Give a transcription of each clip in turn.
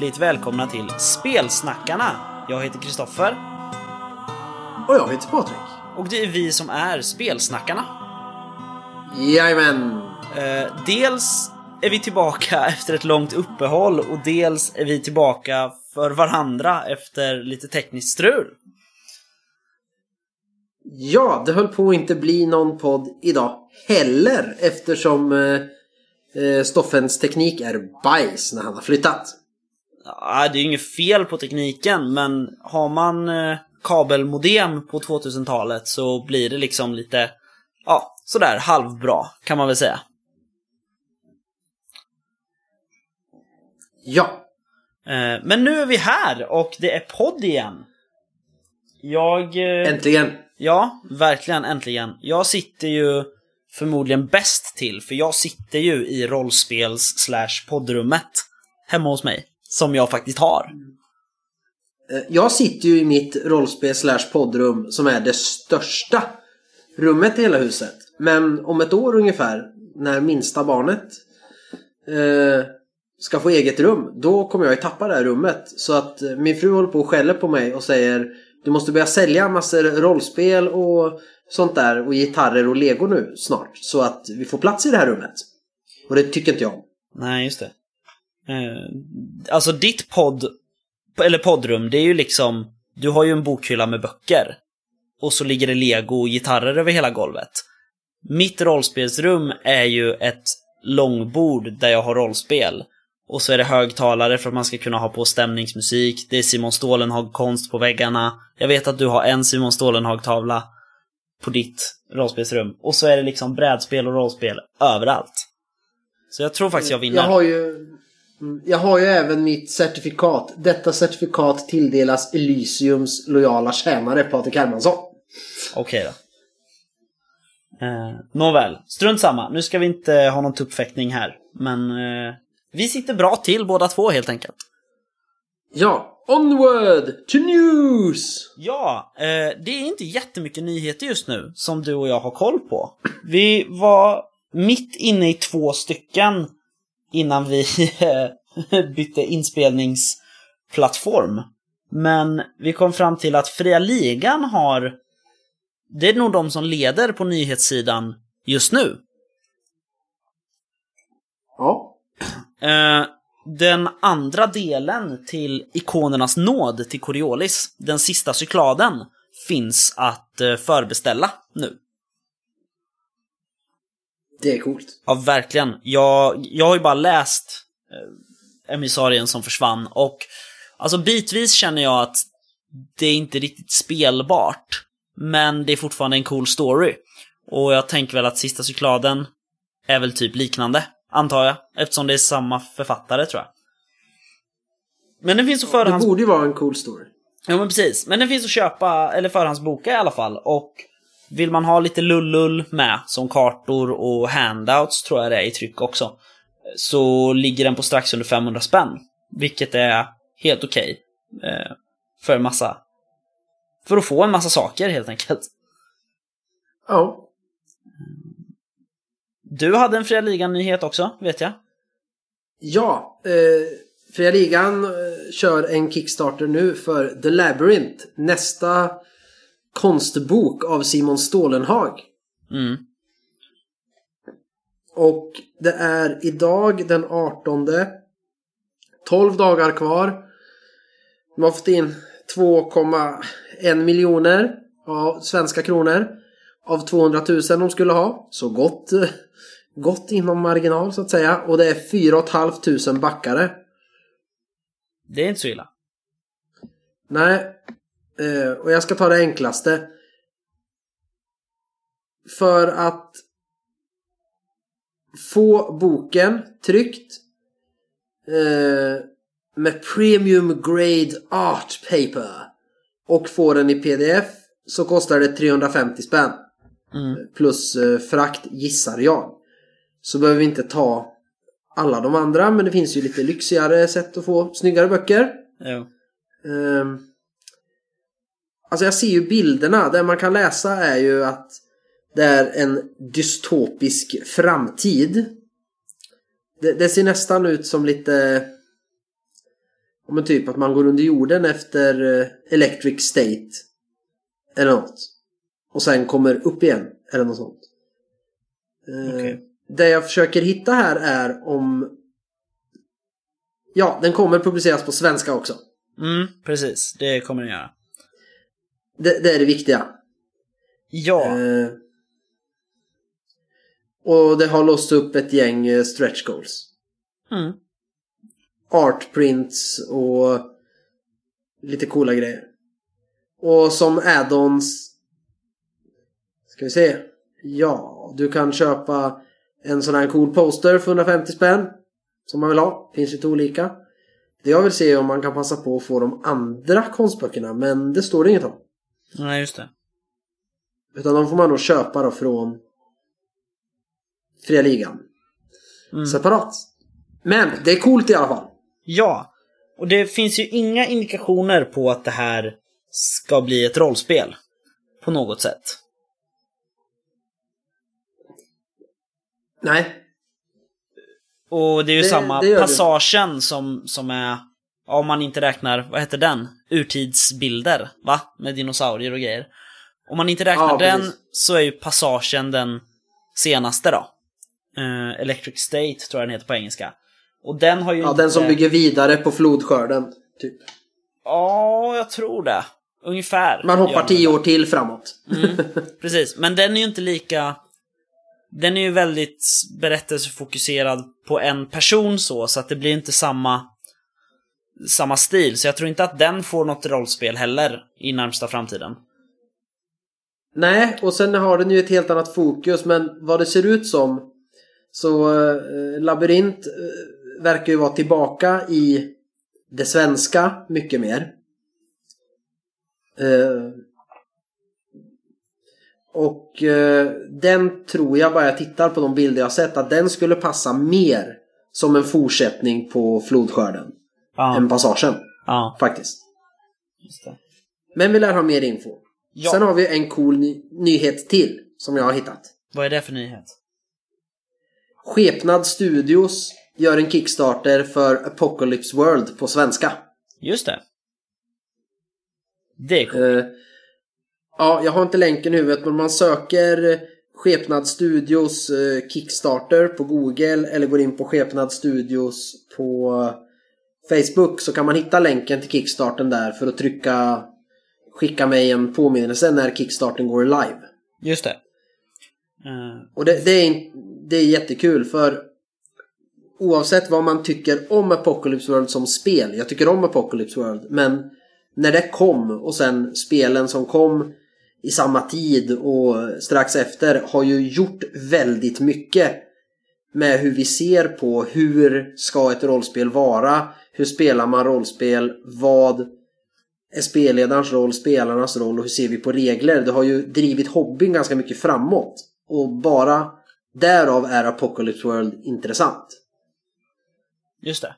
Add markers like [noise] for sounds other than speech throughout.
Hjärtligt välkomna till Spelsnackarna! Jag heter Kristoffer Och jag heter Patrik. och det är vi som är Spelsnackarna. Jajamän! Eh, dels är vi tillbaka [laughs] efter ett långt uppehåll och dels är vi tillbaka för varandra efter lite tekniskt strul. Ja, det höll på att inte bli någon podd idag heller eftersom eh, eh, Stoffens teknik är bajs när han har flyttat. Ja, det är inget fel på tekniken, men har man eh, kabelmodem på 2000-talet så blir det liksom lite, ja, sådär halvbra kan man väl säga. Ja, Eh, men nu är vi här och det är podd igen. Jag... Eh, äntligen! ja, verkligen äntligen. Jag sitter ju förmodligen bäst till, för jag sitter ju i rollspels slash poddrummet hemma hos mig. Som jag faktiskt har. Eh, Jag sitter ju i mitt rollspel slash poddrum som är det största rummet i hela huset. Men om ett år ungefär, när minsta barnet eh, ska få eget rum, då kommer jag ju tappa det här rummet. Så att eh, min fru håller på och skäller på mig och säger du måste börja sälja massor rollspel och sånt där och gitarrer och lego nu snart. Så att vi får plats i det här rummet. Och det tycker inte jag om. Nej, just det. Eh, alltså ditt podd, eller poddrum, det är ju liksom, du har ju en bokhylla med böcker. Och så ligger det lego och gitarrer över hela golvet. Mitt rollspelsrum är ju ett långbord där jag har rollspel. Och så är det högtalare för att man ska kunna ha på stämningsmusik. Det är Simon Stålenhag-konst på väggarna. Jag vet att du har en Simon Stålenhag-tavla på ditt rollspelsrum. Och så är det liksom brädspel och rollspel överallt. Så jag tror faktiskt jag vinner. Jag har ju jag har ju även mitt certifikat. Detta certifikat tilldelas Elysiums lojala tjänare Patrik Hermansson. Okej då. Eh, nåväl, strunt samma. Nu ska vi inte ha någon tuppfäktning här. Men eh, vi sitter bra till båda två helt enkelt. Ja, onward to news! Ja, eh, det är inte jättemycket nyheter just nu som du och jag har koll på. Vi var mitt inne i två stycken innan vi [laughs] bytte inspelningsplattform. Men vi kom fram till att Fria Ligan har... Det är nog de som leder på nyhetssidan just nu. Ja. Eh, den andra delen till Ikonernas nåd till Coriolis, den sista cykladen, finns att eh, förbeställa nu. Det är coolt. Ja, verkligen. Jag, jag har ju bara läst eh, emissarien som försvann och alltså bitvis känner jag att det är inte riktigt spelbart. Men det är fortfarande en cool story. Och jag tänker väl att sista cykladen är väl typ liknande, antar jag. Eftersom det är samma författare tror jag. Men den finns att Det förhands... borde ju vara en cool story. Ja men precis. Men den finns att köpa, eller förhandsboka i alla fall. Och vill man ha lite lullull med, som kartor och handouts tror jag det är i tryck också. Så ligger den på strax under 500 spänn. Vilket är helt okej. eh, för en massa... För att få en massa saker helt enkelt. Ja. Du hade en Fria Ligan-nyhet också, vet jag. Ja, eh, Fria Ligan eh, kör en Kickstarter nu för The Labyrinth. Nästa konstbok av Simon Stålenhag. Mm. Och det är idag den 18. 12 dagar kvar. De har fått in 2,1 miljoner av svenska kronor. Av 200 000 de skulle ha. Så gott, [laughs] gott inom marginal så att säga. Och det är 4 500 backare. Det är inte så illa. Nej. Eh, och jag ska ta det enklaste. För att få boken tryckt eh, med premium grade art paper och få den i pdf så kostar det 350 spänn. Mm. Plus eh, frakt gissar jag. Så behöver vi inte ta alla de andra men det finns ju lite lyxigare sätt att få snyggare böcker. Jo. Ehm, alltså jag ser ju bilderna. Det man kan läsa är ju att det är en dystopisk framtid. Det, det ser nästan ut som lite Om en typ att man går under jorden efter eh, Electric State. Eller något. Och sen kommer upp igen. Eller något sånt. Eh, Okej. Det jag försöker hitta här är om... Ja, den kommer publiceras på svenska också. Mm, precis. Det kommer den göra. Det, det är det viktiga. Ja. Eh, och det har låst upp ett gäng eh, stretch goals. Mm. Art prints och lite coola grejer. Och som add-ons Ska vi se. Ja, du kan köpa en sån här cool poster för 150 spänn. Som man vill ha. Finns lite olika. Det jag vill se är om man kan passa på att få de andra konstböckerna. Men det står det inget om. Nej, just det. Utan de får man nog köpa då från Fria Ligan. Mm. Separat. Men det är coolt i alla fall. Ja. Och det finns ju inga indikationer på att det här ska bli ett rollspel. På något sätt. Nej. Och det är ju Det- samma det passagen som, som är, om man inte räknar, vad heter den? Urtidsbilder, va? Med dinosaurier och grejer. Om man inte räknar Ja, den så är ju passagen den senaste då. Eh, Electric State tror jag den heter på engelska. Och den har ju Ja, inte... den som bygger vidare på flodskörden. Typ. Ja, jag tror det. Ungefär. Man hoppar tio år till framåt. Mm, [laughs] precis, men den är ju inte lika... Den är ju väldigt berättelsefokuserad på en person så, så att det blir inte samma samma stil. Så jag tror inte att den får något rollspel heller i närmsta framtiden. Nej, och sen har den ju ett helt annat fokus. Men vad det ser ut som så äh, Labyrint äh, verkar ju vara tillbaka i det svenska mycket mer. Äh, och eh, den tror jag bara jag tittar på de bilder jag har sett att den skulle passa mer som en fortsättning på flodskörden Ja, än passagen ja faktiskt. Men vi lär ha mer info. Ja. Sen har vi en cool ny- nyhet till som jag har hittat. Vad är det för nyhet? Skepnad Studios gör en Kickstarter för Apocalypse World på svenska. Just det. Det är coolt. Eh, ja, jag har inte länken i huvudet men man söker Skepnad Studios eh, Kickstarter på Google eller går in på Skepnad Studios på Facebook så kan man hitta länken till Kickstarten där för att trycka skicka mig en påminnelse när Kickstarten går live. Just det. Eh, Och det, det, är, det är jättekul för oavsett vad man tycker om Apocalypse World som spel. Jag tycker om Apocalypse World men när det kom och sen spelen som kom i samma tid och strax efter har ju gjort väldigt mycket med hur vi ser på hur ska ett rollspel vara? Hur spelar man rollspel? Vad är spelledarens roll, spelarnas roll och hur ser vi på regler? Det har ju drivit hobbyn ganska mycket framåt. Och bara därav är Apocalypse World intressant. Just det.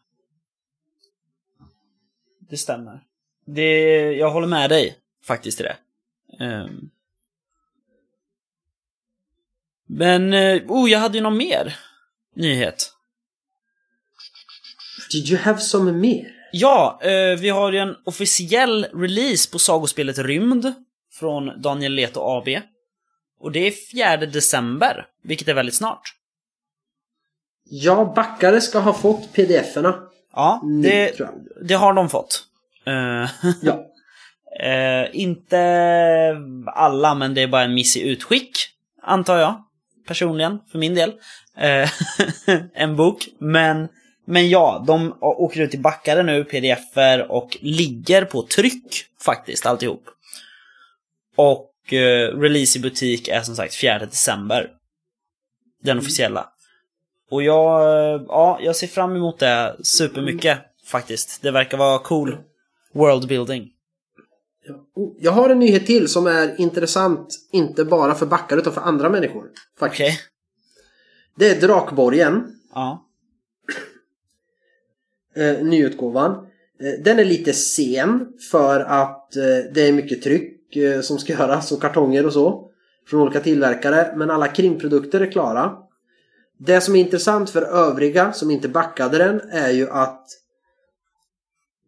Det stämmer. Det, jag håller med dig faktiskt i det. Um. Men, eh, oh, jag hade ju någon mer nyhet. Did you have some mer? Ja, eh, vi har ju en officiell release på sagospelet Rymd från Daniel Leto AB. Och det är 4 december, vilket är väldigt snart. Ja, backare ska ha fått pdf-erna. Ja, det, det har de fått. Eh, [laughs] Ja. Eh, inte alla, men det är bara en miss i utskick, antar jag. Personligen, för min del. Eh, [laughs] en bok. Men, men ja, de åker ut i backare nu, pdf-er, och ligger på tryck faktiskt, alltihop. Och eh, release i butik är som sagt 4 december. Den officiella. Och jag, eh, ja, jag ser fram emot det supermycket faktiskt. Det verkar vara cool world building. Ja. Oh, Jag har en nyhet till som är intressant inte bara för backare utan för andra människor. Faktiskt. Okej. Det är Drakborgen. Ja. Eh, nyutgåvan. Eh, den är lite sen för att eh, det är mycket tryck eh, som ska [laughs] göras och kartonger och så. Från olika tillverkare. Men alla kringprodukter är klara. Det som är intressant för övriga som inte backade den är ju att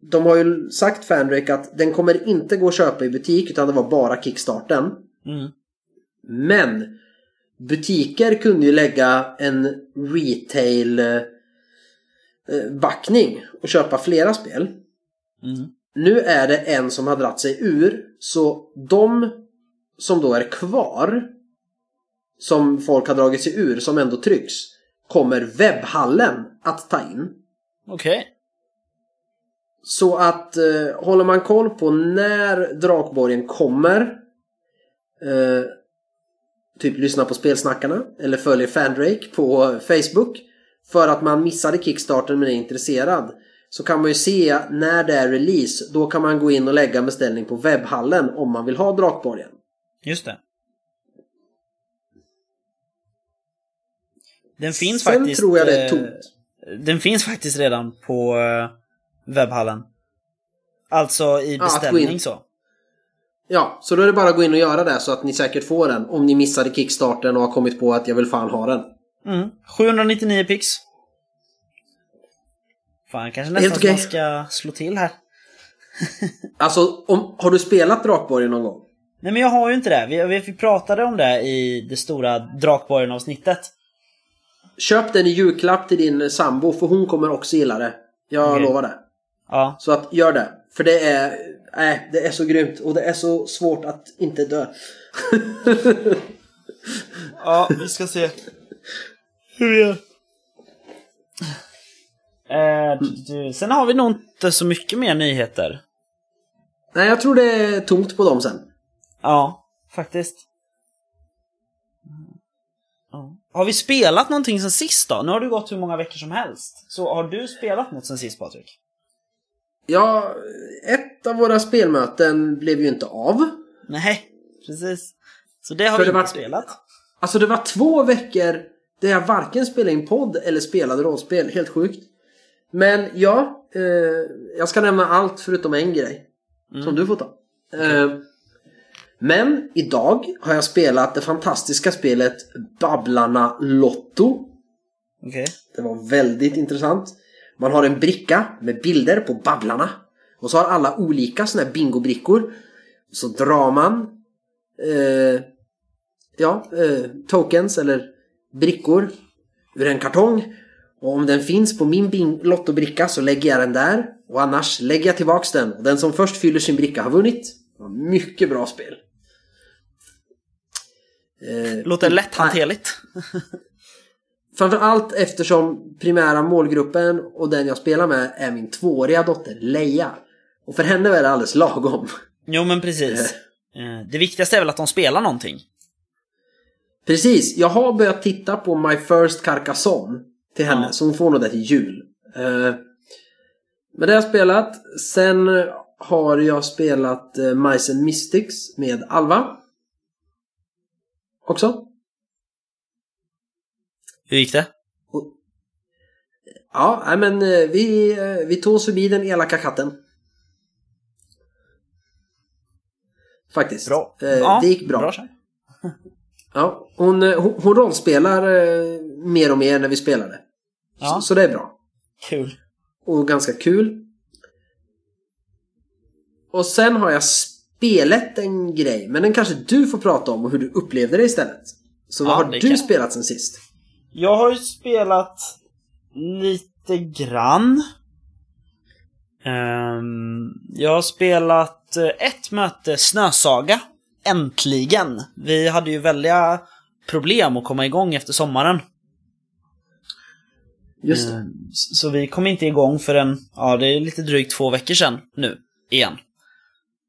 de har ju sagt Fandrake att den kommer inte gå att köpa i butik utan det var bara kickstarten. Mm. Men butiker kunde ju lägga en retail eh, backning och köpa flera spel. Mm. Nu är det en som har dratt sig ur så de som då är kvar som folk har dragit sig ur som ändå trycks kommer webbhallen att ta in. Okej. Så att eh, håller man koll på när Drakborgen kommer eh, Typ lyssna på spelsnackarna eller följer Fandrake på Facebook för att man missade Kickstarten men är intresserad så kan man ju se när det är release. Då kan man gå in och lägga en beställning på webbhallen om man vill ha Drakborgen. Just det. Den finns Sen faktiskt... tror jag det är eh, tomt. Den finns faktiskt redan på eh, webbhallen. Alltså i beställning in. så. Ja, så då är det bara att gå in och göra det så att ni säkert får den om ni missade Kickstarten och har kommit på att jag vill fan ha den. Mm. 799 pix. Fan, kanske nästan man ska slå till här. [laughs] Alltså, om, har du spelat Drakborgen någon gång? Nej men jag har ju inte det. Vi, vi, pratade om det i det stora Drakborgen-avsnittet. Köp den i julklapp till din sambo för hon kommer också gilla det. Jag Okej. lovar det. Ja. Så att gör det. För det är, äh, det är så grymt och det är så svårt att inte dö. [laughs] Ja, vi ska se. Hur gör. Eh, du, sen har vi nog inte så mycket mer nyheter. Nej, jag tror det är tomt på dem sen. Ja, faktiskt. Ja. Har vi spelat någonting sen sist då? Nu har det gått hur många veckor som helst. Så har du spelat något sen sist Patrik? Ja, ett av våra spelmöten blev ju inte av. Nej, precis. Så det har För vi det inte var- spelat. Alltså det var två veckor där jag varken spelade in podd eller spelade rollspel. Helt sjukt. Men ja, eh, jag ska nämna allt förutom en grej. Som du får ta. Eh, men idag har jag spelat det fantastiska spelet Babblarna Lotto. Okej. Det var väldigt intressant. Man har en bricka med bilder på Babblarna. Och så har alla olika såna här bingobrickor. Så drar man eh, ja, eh, tokens eller brickor ur en kartong. Och om den finns på min lottobricka så lägger jag den där. Och annars lägger jag tillbaks den. Och den som först fyller sin bricka har vunnit. Mycket bra spel. Eh, Låter lätthanterligt. [laughs] Framförallt eftersom primära målgruppen och den jag spelar med är min tvååriga dotter Leia. Och för henne är det alldeles lagom. Jo men precis. Eh, Det viktigaste är väl att de spelar någonting. Precis, jag har börjat titta på My First Carcassonne till henne. Ja. Så hon får nog det till jul. Eh, Men det har jag spelat. Sen har jag spelat eh, Mice and Mystics med Alva. Också. Hur gick det? Ja, men eh, vi, eh, vi tog oss förbi den elaka katten. Faktiskt. Bra. Eh, Ja, det gick bra. bra. [laughs] Ja, hon, eh, hon, hon rollspelar eh, mer och mer när vi spelade. Ja. Så, så det är bra. Kul. Och ganska kul. Och sen har jag spelat en grej, men den kanske du får prata om och hur du upplevde det istället. Så vad Ja, har du kan- spelat sen sist? Jag har ju spelat lite grann. Ehm, jag har spelat eh, ett möte Snösaga. Äntligen! Vi hade ju väldiga problem att komma igång efter sommaren. Just det. S- Så vi kom inte igång förrän, ja det är lite drygt två veckor sedan nu, igen.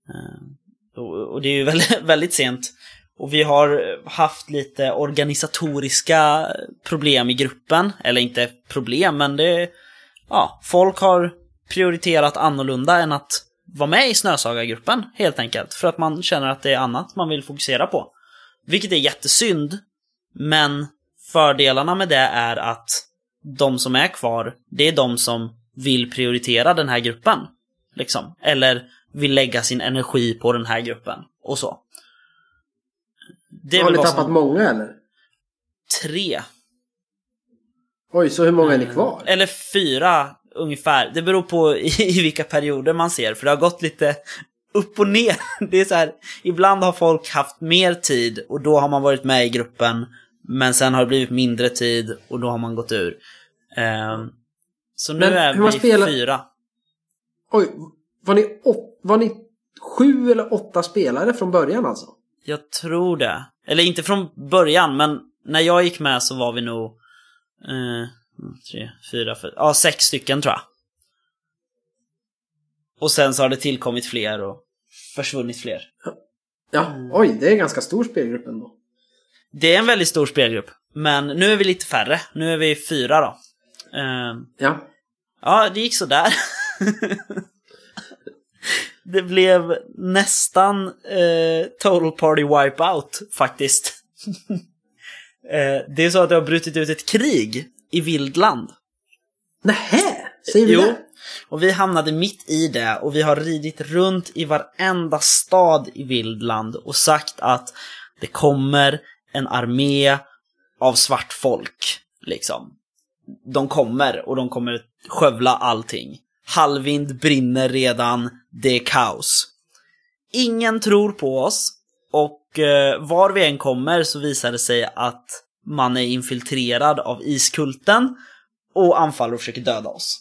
Ehm, Och och det är ju väldigt, [laughs] väldigt sent. Och vi har haft lite organisatoriska problem i gruppen. Eller inte problem, men det... Ja, folk har prioriterat annorlunda än att vara med i Snösaga-gruppen, helt enkelt. För att man känner att det är annat man vill fokusera på. Vilket är jättesynd, men fördelarna med det är att de som är kvar, det är de som vill prioritera den här gruppen. Liksom. Eller vill lägga sin energi på den här gruppen. Och så. Det har ni tappat som... många eller? Tre. Oj, så hur många är ni kvar? Eller fyra. Ungefär. Det beror på [laughs] i, i vilka perioder man ser, för det har gått lite upp och ner. [laughs] Det är så här, ibland har folk haft mer tid och då har man varit med i gruppen. Men sen har det blivit mindre tid och då har man gått ur. Ehm, så nu Men är vi spelar- fyra. Oj, var ni, åt, var ni sju eller åtta spelare från början alltså? Jag tror det. Eller inte från början, men när jag gick med så var vi nog... Eh, tre, fyra, fyra, ja sex stycken tror jag. Och sen så har det tillkommit fler och försvunnit fler. Ja, Mm. oj, det är en ganska stor spelgrupp ändå. Det är en väldigt stor spelgrupp, men nu är vi lite färre. Nu är vi fyra då. Eh, Ja. ja, det gick sådär. [laughs] det blev nästan eh, Total Party Wipeout faktiskt. [laughs] eh, det är så att det har brutit ut ett krig i Vildland. Nähä, säger du Jo, det? och vi hamnade mitt i det och vi har ridit runt i varenda stad i Vildland och sagt att det kommer en armé av svart folk, liksom. De kommer och de kommer skövla allting. Halvvind brinner redan, det är kaos. Ingen tror på oss och eh, var vi än kommer så visar det sig att man är infiltrerad av iskulten och anfaller och försöker döda oss.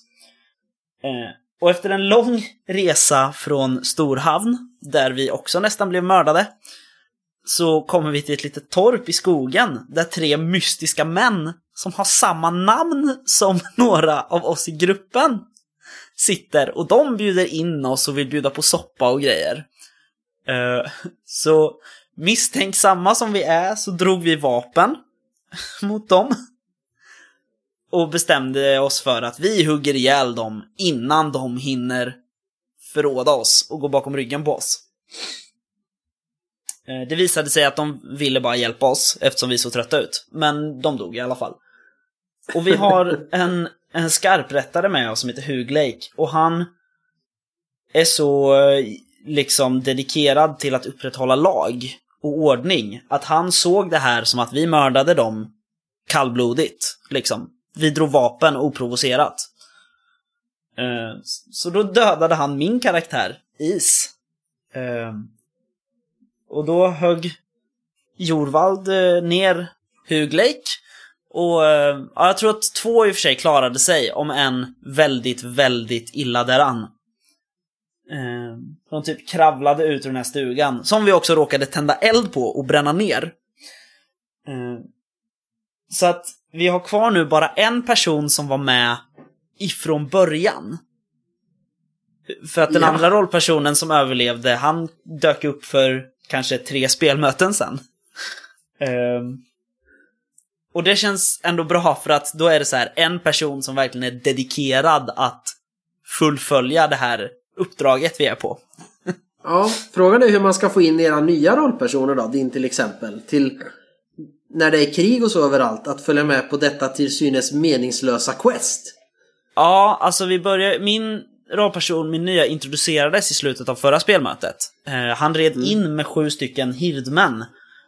Eh, och efter en lång resa från Storhavn, där vi också nästan blev mördade, så kommer vi till ett litet torp i skogen där tre mystiska män som har samma namn som [laughs] några av oss i gruppen sitter och de bjuder in oss och vill bjuda på soppa och grejer. Eh, så misstänksamma som vi är så drog vi vapen [laughs] mot dem och bestämde oss för att vi hugger ihjäl dem innan de hinner förråda oss och gå bakom ryggen på oss. Eh, Det visade sig att de ville bara hjälpa oss eftersom vi såg trötta ut. Men de dog i alla fall. Och vi har [laughs] en, en skarprättare med oss som heter Hugh Lake. Och han är så eh, liksom dedikerad till att upprätthålla lag och ordning. Att han såg det här som att vi mördade dem kallblodigt. Liksom. Vi drog vapen oprovocerat. Eh, så då dödade han min karaktär, Is. Eh, och då högg Jorvald eh, ner Hugh Lake. Och ja, jag tror att två i och för sig klarade sig, om en väldigt, väldigt illa däran. Eh, De typ kravlade ut ur den här stugan, som vi också råkade tända eld på och bränna ner. Eh, Så att vi har kvar nu bara en person som var med ifrån början. För att den Ja. andra rollpersonen som överlevde, han dök upp för kanske tre spelmöten sen. Ehm, och det känns ändå bra för att då är det så här en person som verkligen är dedikerad att fullfölja det här uppdraget vi är på. Ja, frågan är hur man ska få in era nya rollpersoner då, din till exempel, till när det är krig och så överallt, att följa med på detta till synes meningslösa quest. Ja, alltså vi börjar, min rollperson, min nya, introducerades i slutet av förra spelmötet. Eh, han red in med sju stycken hirdmän.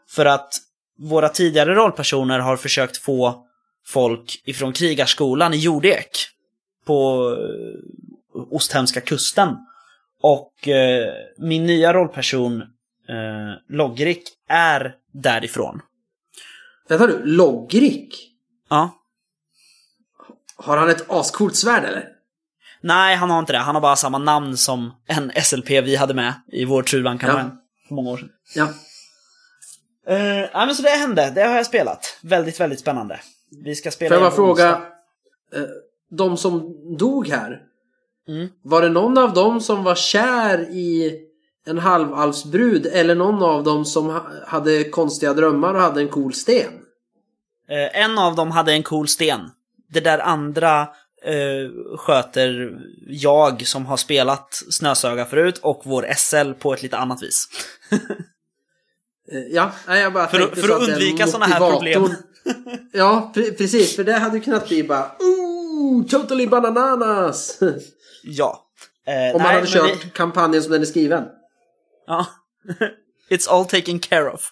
För att våra tidigare rollpersoner har försökt få folk ifrån krigarskolan i Jordek. På eh, Osthemska kusten. Och eh, min nya rollperson, eh, Logrik, är därifrån. Vänta du, Logrik? Ja. Har han ett ascoolt svärd eller? Nej, han har inte det. Han har bara samma namn som en SLP vi hade med i vår Truvan-kampanj Ja. för många år sedan. Ja. Uh, nej, men så det hände. Det har jag spelat. Väldigt, väldigt spännande. Vi ska spela Får jag bara fråga, eh, de som dog här, Mm. var det någon av dem som var kär i en halvalvsbrud eller någon av dem som ha- hade konstiga drömmar och hade en cool sten? Eh, en av dem hade en cool sten. Det där andra eh, sköter jag som har spelat Snösöga förut och vår SL på ett lite annat vis. [laughs] Eh, Ja, jag bara För att- tänkte för att den undvika såna här problem. [laughs] ja, pre- precis. För det hade kunnat bli bara Ooh, totally bananas! [laughs] ja. Eh, Om man nej, hade kört vi- kampanjen som den är skriven. Ja. [laughs] It's all taken care of.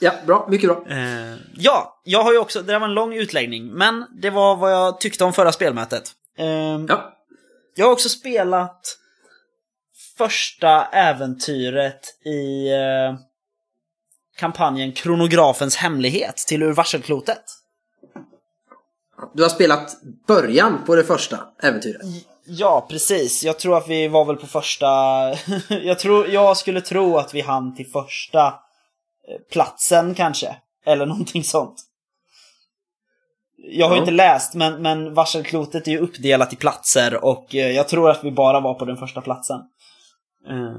Ja, bra. Mycket bra. Eh, ja, jag har ju också, det där var en lång utläggning, men det var vad jag tyckte om förra spelmötet. Ehm, Ja. Jag har också spelat första äventyret i eh, kampanjen Kronografens hemlighet till Ur varselklotet. Du har spelat början på det första äventyret. Ja, precis. Jag tror att vi var väl på första... [laughs] jag, tror, jag skulle tro att vi hann till första eh, platsen kanske. Eller någonting sånt. Jag har Ja. inte läst, men, men varselklotet är ju uppdelat i platser och eh, jag tror att vi bara var på den första platsen. Eh.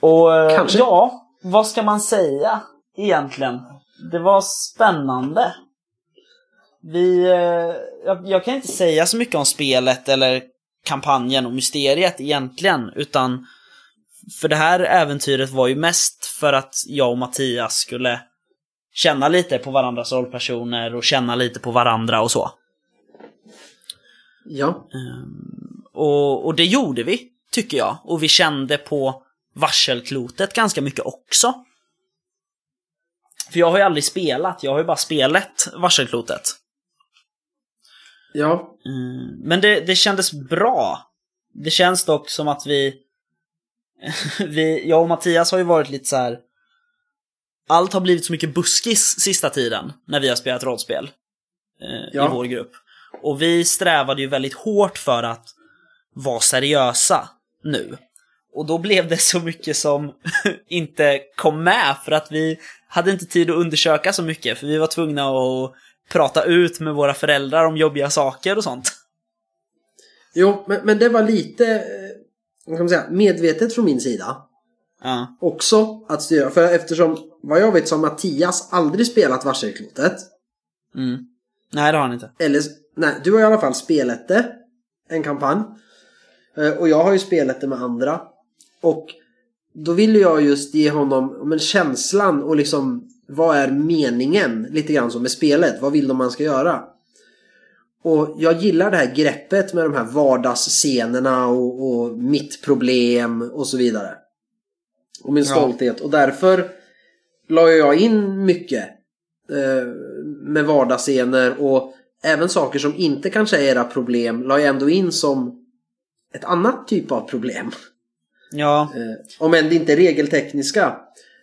Och Kanske. ja, vad ska man säga egentligen? Det var spännande. Vi, eh, jag, jag kan inte säga så mycket om spelet eller kampanjen och mysteriet egentligen, utan för det här äventyret var ju mest för att jag och Mattias skulle känna lite på varandras rollpersoner och känna lite på varandra och så. Ja. Och, och det gjorde vi, tycker jag. Och vi kände på varselklotet ganska mycket också. För jag har ju aldrig spelat, jag har ju bara spelat varselklotet. Ja. Mm, men det, det kändes bra. Det känns dock som att vi, [laughs] vi... Jag och Mattias har ju varit lite så här. Allt har blivit så mycket buskis sista tiden när vi har spelat rollspel. Eh, Ja. I vår grupp. Och vi strävade ju väldigt hårt för att vara seriösa nu. Och då blev det så mycket som [laughs] inte kom med för att vi hade inte tid att undersöka så mycket för vi var tvungna att prata ut med våra föräldrar om jobbiga saker och sånt. Jo, men, men det var lite eh, vad kan man säga, medvetet från min sida. Ja. Också att styra. För eftersom vad jag vet så har Mattias aldrig spelat Varselklotet. Mm. Nej, det har han inte. Eller nej, du har i alla fall spelat det. En kampanj. Eh, Och jag har ju spelat det med andra. Och då ville jag just ge honom men, känslan och liksom vad är meningen lite grann som med spelet. Vad vill de man ska göra? Och jag gillar det här greppet med de här vardagsscenerna och, och mitt problem och så vidare. Och min Ja. stolthet. Och därför la jag in mycket eh, med vardagsscener och även saker som inte kanske är era problem la jag ändå in som ett annat typ av problem. Ja, Eh, om än det inte är regeltekniska.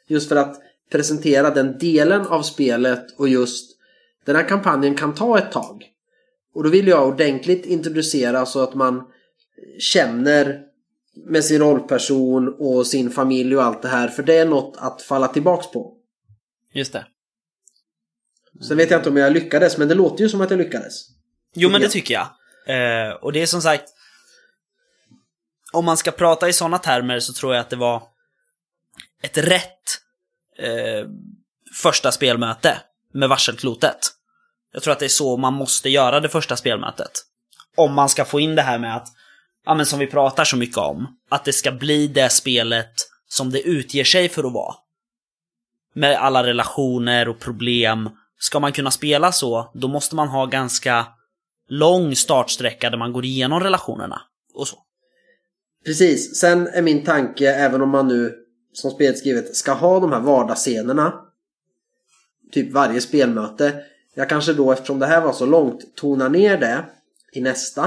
Just för att presentera den delen av spelet och just den här kampanjen kan ta ett tag. Och då vill jag ordentligt introducera så att man känner med sin rollperson och sin familj och allt det här. För det är något att falla tillbaks på. just det. Sen vet jag inte om jag lyckades, men det låter ju som att jag lyckades. Jo, men det tycker jag. Eh, och det är som sagt... Om man ska prata i sådana termer så tror jag att det var ett rätt eh, första spelmöte med varselklotet. Jag tror att det är så man måste göra det första spelmötet. Om man ska få in det här med att, ja men som vi pratar så mycket om, att det ska bli det spelet som det utger sig för att vara. Med alla relationer och problem. Ska man kunna spela så, då måste man ha ganska lång startsträcka där man går igenom relationerna. Och så. Precis. Sen är min tanke, även om man nu som spelet skrivet ska ha de här vardagsscenerna. Typ varje spelmöte. Jag kanske då, eftersom det här var så långt, tonar ner det i nästa.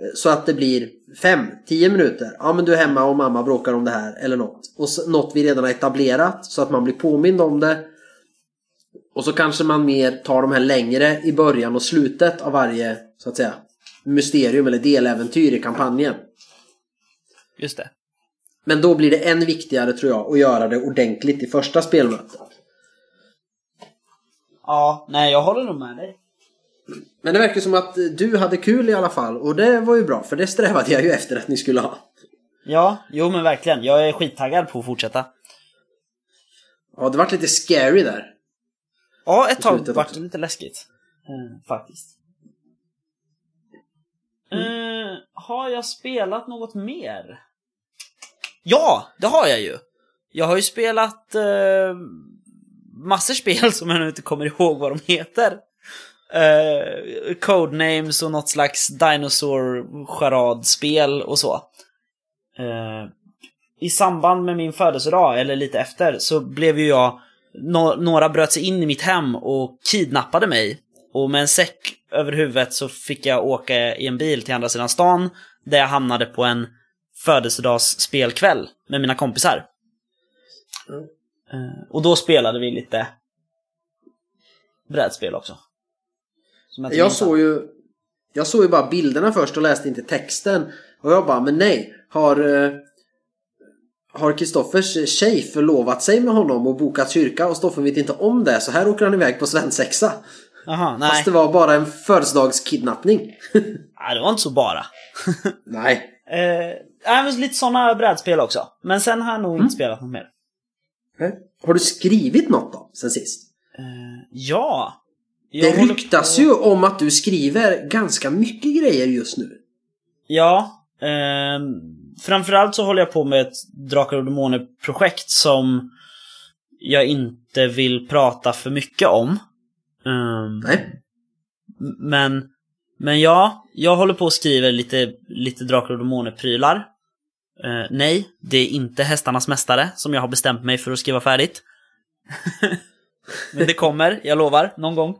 Eh, så att det blir 5-10 minuter. Ja men du är hemma och mamma bråkar om det här eller något. Och så, något vi redan har etablerat så att man blir påmind om det. Och så kanske man mer tar de här längre i början och slutet av varje så att säga mysterium eller deläventyr i kampanjen. Just det. Men då blir det än viktigare tror jag att göra det ordentligt i första spelmötet. Ja, nej jag håller nog med dig. Men det verkar som att du hade kul i alla fall och det var ju bra för det strävade jag ju efter att ni skulle ha. Ja, jo men verkligen. Jag är skittaggad på att fortsätta. Ja, det vart lite scary där. Ja, ett tag vart det lite läskigt. Eh, faktiskt. Eh, har jag spelat något mer? Ja, det har jag ju! Jag har ju spelat eh, massor spel [laughs] som jag nu inte kommer ihåg vad de heter. Eh, codenames och något slags dinosaur-charadspel och så. Eh, I samband med min födelsedag, eller lite efter, så blev ju jag... No några bröt sig in i mitt hem och kidnappade mig. Och med en säck över huvudet så fick jag åka i en bil till andra sidan stan där jag hamnade på en födelsedagsspelkväll med mina kompisar. Mm. Eh, Och då spelade vi lite brädspel också. Jag minns såg ju Jag såg ju bara bilderna först och läste inte texten. Och jag bara, men nej. Har eh, Har Kristoffers tjej förlovat sig med honom och bokat kyrka och Stoffen vet inte om det så här åker han iväg på svensexa. Jaha, nej. Fast det var bara en födelsedagskidnappning. [laughs] nej. Det var inte så bara. [laughs] nej. Eh, men lite sådana brädspel också. Men sen har jag nog Mm. inte spelat något mer. Har du skrivit något då sen sist? Eh, ja. Jag Det ryktas på- ju om att du skriver ganska mycket grejer just nu. Ja. Eh, framförallt så håller jag på med ett Drakar och Demoner-projekt som jag inte vill prata för mycket om. Ehm, Nej. Men, men ja, jag håller på och skriver lite, lite Drakar och Demoner-prylar. Eh, nej, det är inte Hästarnas Mästare som jag har bestämt mig för att skriva färdigt. men det kommer, jag lovar, någon gång.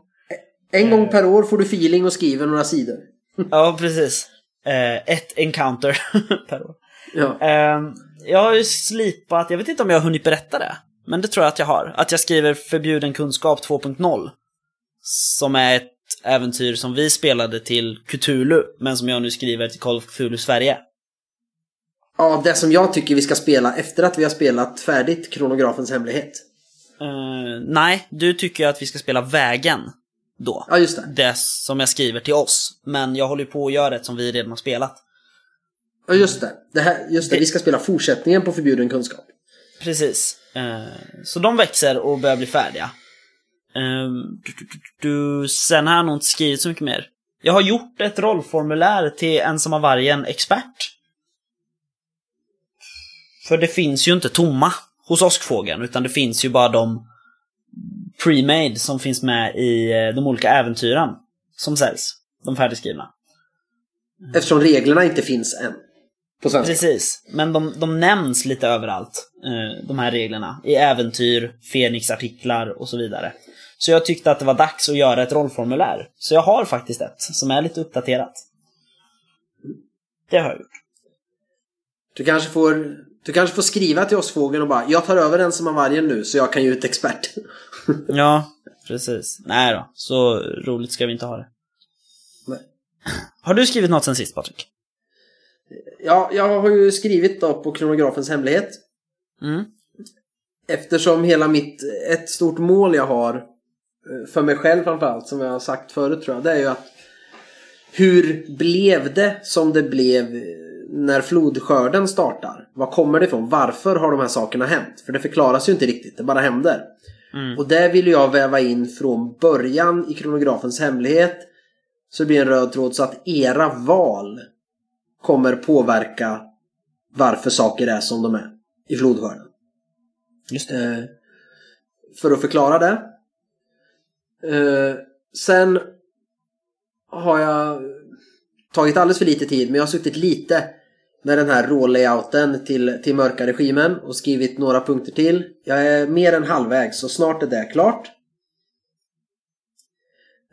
En gång per år får du feeling och skriver några sidor. [laughs] Ja, precis. Eh, ett encounter [laughs] per år. Ja. Eh, jag har ju slipat, jag vet inte om jag har hunnit berätta det. Men det tror jag att jag har. Att jag skriver Förbjuden kunskap 2.0. Som är ett äventyr som vi spelade till Cthulhu, men som jag nu skriver till Call of Cthulhu Sverige. Ja, det som jag tycker vi ska spela efter att vi har spelat färdigt Kronografens hemlighet. Eh, nej, du tycker att vi ska spela Vägen då. Ja, just det. Det som jag skriver till oss. Men jag håller på att göra ett som vi redan har spelat. Ja, just det. det, här, just det. Det- Vi ska spela fortsättningen på Förbjuden kunskap. Precis. Eh, så de växer och börjar bli färdiga. Eh, du, du, du, sen har jag nog inte skrivit så mycket mer. Jag har gjort ett rollformulär till Ensamma vargen expert. För det finns ju inte tomma hos Åskfågeln, utan det finns ju bara de pre-made som finns med i eh, de olika äventyren som säljs. De färdigskrivna. Eftersom reglerna inte finns än. På svenska. Precis, men de, de nämns lite överallt, eh, de här reglerna. I äventyr, Fenix-artiklar och så vidare. Så jag tyckte att det var dags att göra ett rollformulär. Så jag har faktiskt ett, som är lite uppdaterat. Det har jag gjort. Du kanske får du kanske får skriva till oss fågeln och bara Jag tar över den som har vargen nu så jag kan ge ut expert. [laughs] Ja, precis. Nej då, så roligt ska vi inte ha det. Nej. Har du skrivit något sen sist, Patrik? Ja, jag har ju skrivit då på Kronografens hemlighet. Mm. Eftersom hela mitt, ett stort mål jag har eh, för mig själv framförallt som jag har sagt förut tror jag. Det är ju att hur blev det som det blev eh, när flodskörden startar? Var kommer det ifrån? Varför har de här sakerna hänt? För det förklaras ju inte riktigt, det bara händer. Mm. Och det vill jag väva in från början i kronografens hemlighet. Så det blir en röd tråd så att era val kommer påverka varför saker är som de är i flodskörden. Just det. Eh, för att förklara det. Eh, sen har jag tagit alldeles för lite tid men jag har suttit lite med den här rålayouten till, till mörka regimen och skrivit några punkter till. Jag är mer än halvvägs så snart är det klart.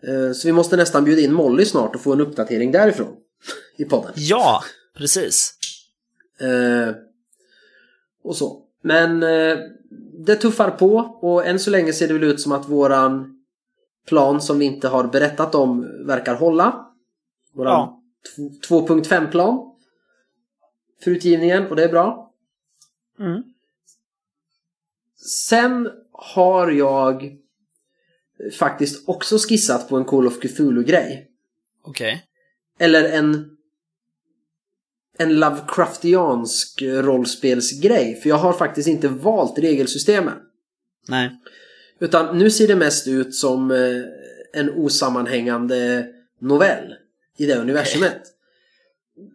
Eh, Så vi måste nästan bjuda in Molly snart och få en uppdatering därifrån i podden. Ja, precis. Eh, och så. Men eh, det tuffar på och än så länge ser det väl ut som att våran plan som vi inte har berättat om verkar hålla. Våran Ja. t- 2.5 plan för utgivningen och det är bra. Mm. Sen har jag faktiskt också skissat på en Call of Cthulhu-grej. Okej. Eller en en Lovecraftiansk rollspelsgrej. För jag har faktiskt inte valt regelsystemet. Nej. Utan nu ser det mest ut som eh, en osammanhängande novell i det universumet.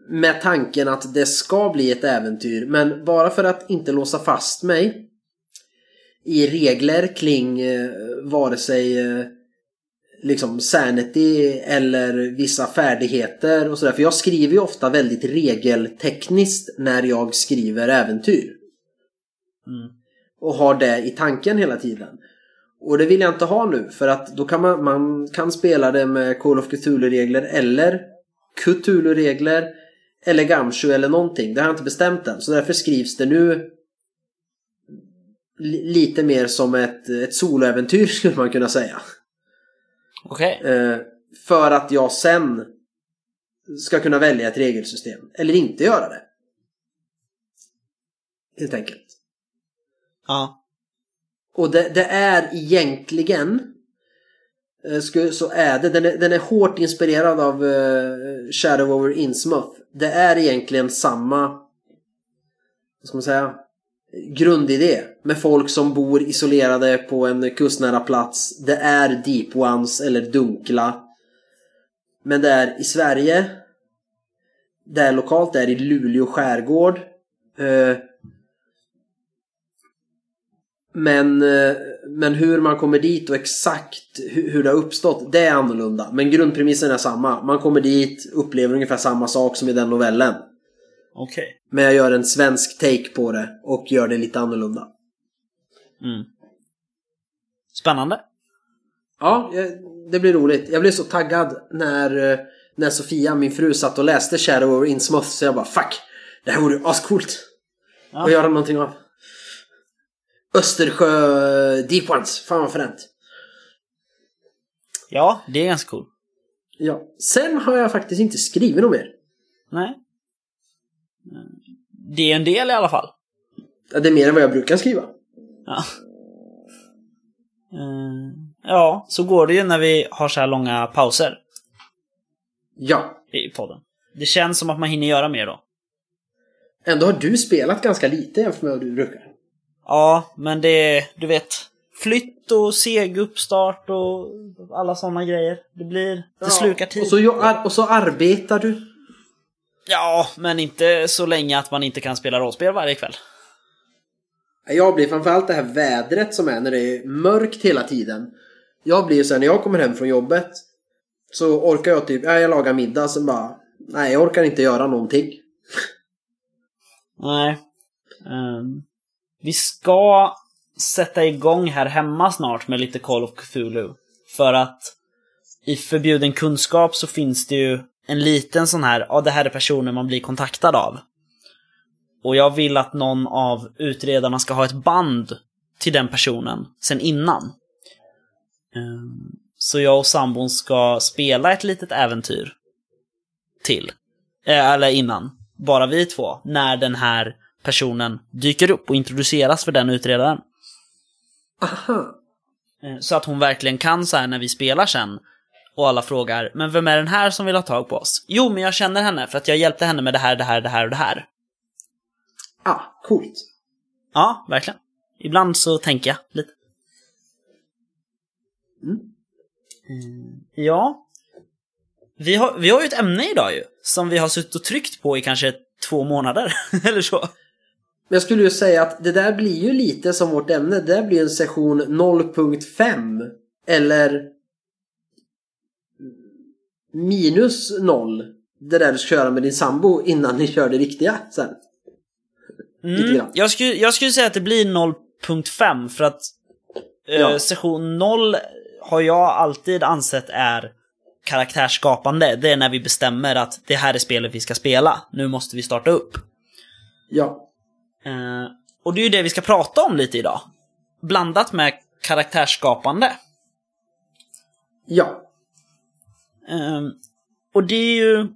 Med tanken att det ska bli ett äventyr. Men bara för att inte låsa fast mig i regler kring eh, vare sig eh, liksom sanity eller vissa färdigheter och sådär. För jag skriver ju ofta väldigt regeltekniskt när jag skriver äventyr. Mm. Och har det i tanken hela tiden. Och det vill jag inte ha nu för att då kan man, man kan spela det med Call of Cthulhu-regler eller Cthulhu-regler eller Gamshu eller någonting. Det har jag inte bestämt än. Så därför skrivs det nu lite mer som ett, ett soloäventyr [laughs] skulle man kunna säga. Okej. Okay. Eh, för att jag sen ska kunna välja ett regelsystem. Eller inte göra det. Helt enkelt. Ja. Och det, det är egentligen Eh, så är det, den är, den är hårt inspirerad av uh, Shadow over Innsmouth. Det är egentligen samma, vad ska man säga, grundidé. Med folk som bor isolerade på en kustnära plats. Det är Deep Ones eller dunkla. Men det är i Sverige. Det är lokalt, det är i Luleå skärgård. Eh, men, eh, men hur man kommer dit och exakt hur det har uppstått, det är annorlunda. Men grundpremissen är samma. Man kommer dit, upplever ungefär samma sak som i den novellen. Okej. Okay. Men jag gör en svensk take på det och gör det lite annorlunda. Mm. Spännande. Ja, det blir roligt. Jag blev så taggad när, eh, när Sofia, min fru, satt och läste Shadow over Innsmouth så jag bara fuck! Det här vore ascoolt! Ja. Att göra någonting av. Östersjö Deep Ones. Fan vad fränt. Ja, det är ganska cool. Ja. Sen har jag faktiskt inte skrivit något mer. Nej. Det är en del i alla fall. Ja, det är mer än vad jag brukar skriva. Ja. Uh, ja, så går det ju när vi har så här långa pauser. Ja. I podden. Det känns som att man hinner göra mer då. Ändå har du spelat ganska lite jämfört med vad du brukar. Ja, men det är, du vet, flytt och seg uppstart och alla sådana grejer. Det blir, det ja, slukar tid. Och så, och så arbetar du. Ja, men inte så länge att man inte kan spela rollspel varje kväll. Jag blir framförallt det här vädret som är när det är mörkt hela tiden. Jag blir ju sen när jag kommer hem från jobbet så orkar jag typ, ja, jag lagar middag sen bara, nej jag orkar inte göra någonting. [laughs] Nej. Um, vi ska sätta igång här hemma snart med lite Call of Cthulhu. För att i förbjuden kunskap så finns det ju en liten sån här, ja det här är personer man blir kontaktad av. Och jag vill att någon av utredarna ska ha ett band till den personen sen innan. Ehm, så jag och sambon ska spela ett litet äventyr till. Eh, eller innan. Bara vi två. När den här personen dyker upp och introduceras för den utredaren. Aha. Eh, så att hon verkligen kan så här när vi spelar sen och alla frågar Men vem är den här som vill ha tag på oss? Jo, men jag känner henne för att jag hjälpte henne med det här, det här, det här och det här. Ah, coolt. Ja, verkligen. Ibland så tänker jag lite. Mm. Mm, ja. Vi har, vi har ju ett ämne idag ju. Som vi har suttit och tryckt på i kanske två månader. [laughs] Eller så. Men jag skulle ju säga att det där blir ju lite som vårt ämne. Det där blir en session 0.5. Eller minus 0. Det där du ska köra med din sambo innan ni kör det riktiga sen. Mm, jag, skulle, jag skulle säga att det blir 0.5 för att eh, ja. session 0 har jag alltid ansett är karaktärsskapande. Det är när vi bestämmer att det här är spelet vi ska spela. Nu måste vi starta upp. Ja. Uh, och det är ju det vi ska prata om lite idag. Blandat med karaktärsskapande. Ja. Uh, och det är ju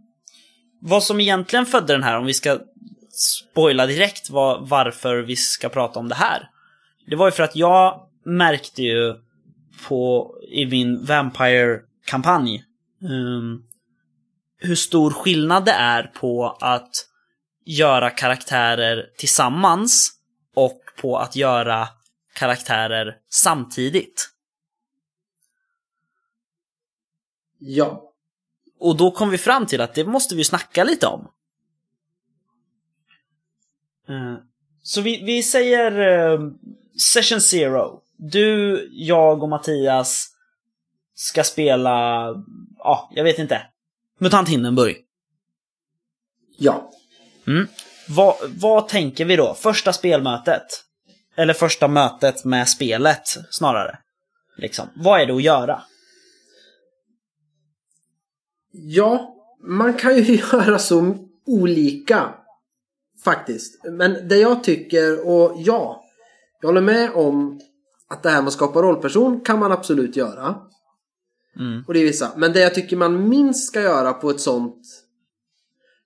vad som egentligen födde den här, om vi ska spoila direkt var, varför vi ska prata om det här. Det var ju för att jag märkte ju på, i min Vampire-kampanj um, hur stor skillnad det är på att göra karaktärer tillsammans och på att göra karaktärer samtidigt. Ja. Och då kom vi fram till att det måste vi snacka lite om. Uh, så vi, vi säger uh, Session Zero. Du, jag och Mattias ska spela, ja, jag vet inte. Mutant Hindenburg. Ja. Mm. Vad, vad tänker vi då? Första spelmötet? Eller första mötet med spelet, snarare? Liksom. Vad är det att göra? Ja, man kan ju [laughs] göra så olika. Faktiskt. Men det jag tycker, och ja, jag håller med om att det här med att skapa rollperson kan man absolut göra. Mm. Och det är vissa. Men det jag tycker man minst ska göra på ett sånt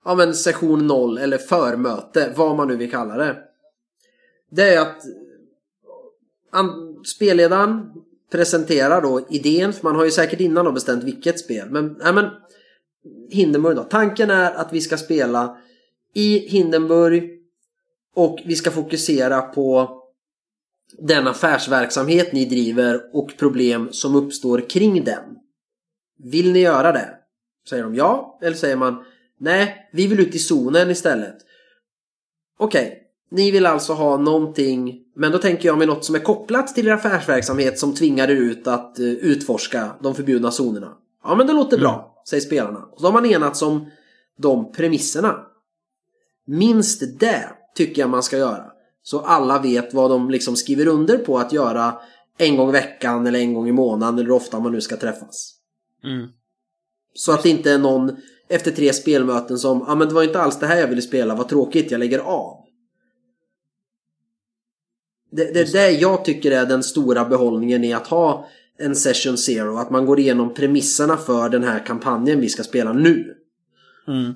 Ja men session 0 eller förmöte, vad man nu vill kalla det. Det är att spelledaren presenterar då idén, för man har ju säkert innan då bestämt vilket spel. Men, nej men Hindenburg då. Tanken är att vi ska spela i Hindenburg och vi ska fokusera på den affärsverksamhet ni driver och problem som uppstår kring den. Vill ni göra det? Säger de ja, eller säger man nej, vi vill ut i zonen istället. Okej, ni vill alltså ha någonting, men då tänker jag med något som är kopplat till er affärsverksamhet som tvingar er ut att uh, utforska de förbjudna zonerna. Ja, men det låter bra, säger spelarna. Och så har man enats om de premisserna. Minst det tycker jag man ska göra. Så alla vet vad de liksom skriver under på att göra en gång i veckan eller en gång i månaden eller hur ofta man nu ska träffas. Mm. Så att det inte är någon efter tre spelmöten som ja ah, men det var inte alls det här jag ville spela, vad tråkigt, jag lägger av. Det, det är det jag tycker är den stora behållningen i att ha en session zero. Att man går igenom premisserna för den här kampanjen vi ska spela nu. Mm.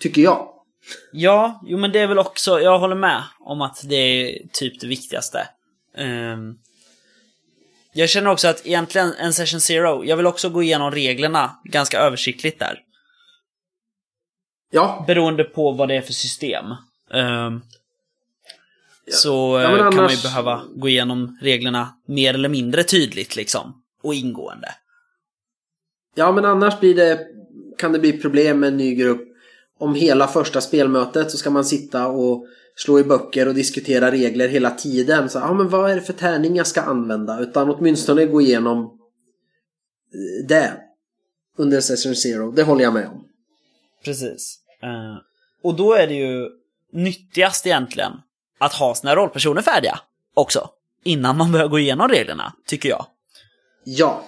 Tycker jag. Ja, jo men det är väl också, jag håller med om att det är typ det viktigaste. Ehm, jag känner också att egentligen en session zero, jag vill också gå igenom reglerna ganska översiktligt där. Ja, Beroende på vad det är för system. Ehm, Så Ja, men eh, kan man ju annars- behöva gå igenom reglerna mer eller mindre tydligt liksom. Och ingående. ja men annars blir det, kan det bli problem med en ny grupp. Om hela första spelmötet så ska man sitta och slå i böcker och diskutera regler hela tiden. Så, ja, men vad är det för tärning jag ska använda? Utan åtminstone gå igenom eh, det under Session Zero. Det håller jag med om. Precis. Eh, och då är det ju nyttigast egentligen att ha sina rollpersoner färdiga också. Innan man börjar gå igenom reglerna, tycker jag. Ja,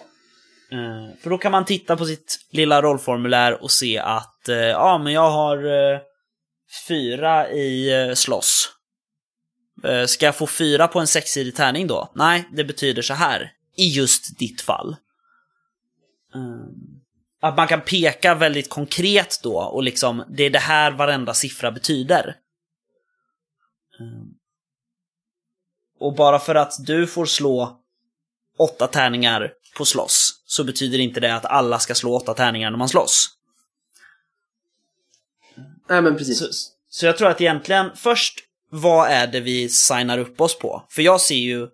Eh, för då kan man titta på sitt lilla rollformulär och se att ja, men jag har fyra i eh, slåss. Eh, ska jag få fyra på en sexsidig tärning då? Nej, det betyder så här. I just ditt fall. Eh, att man kan peka väldigt konkret då och liksom, det är det här varenda siffra betyder. Och bara för att du får slå åtta tärningar på slåss så betyder inte det att alla ska slå åtta tärningar när man slåss nej men precis. Så, så jag tror att egentligen först, vad är det vi signar upp oss på? För jag ser ju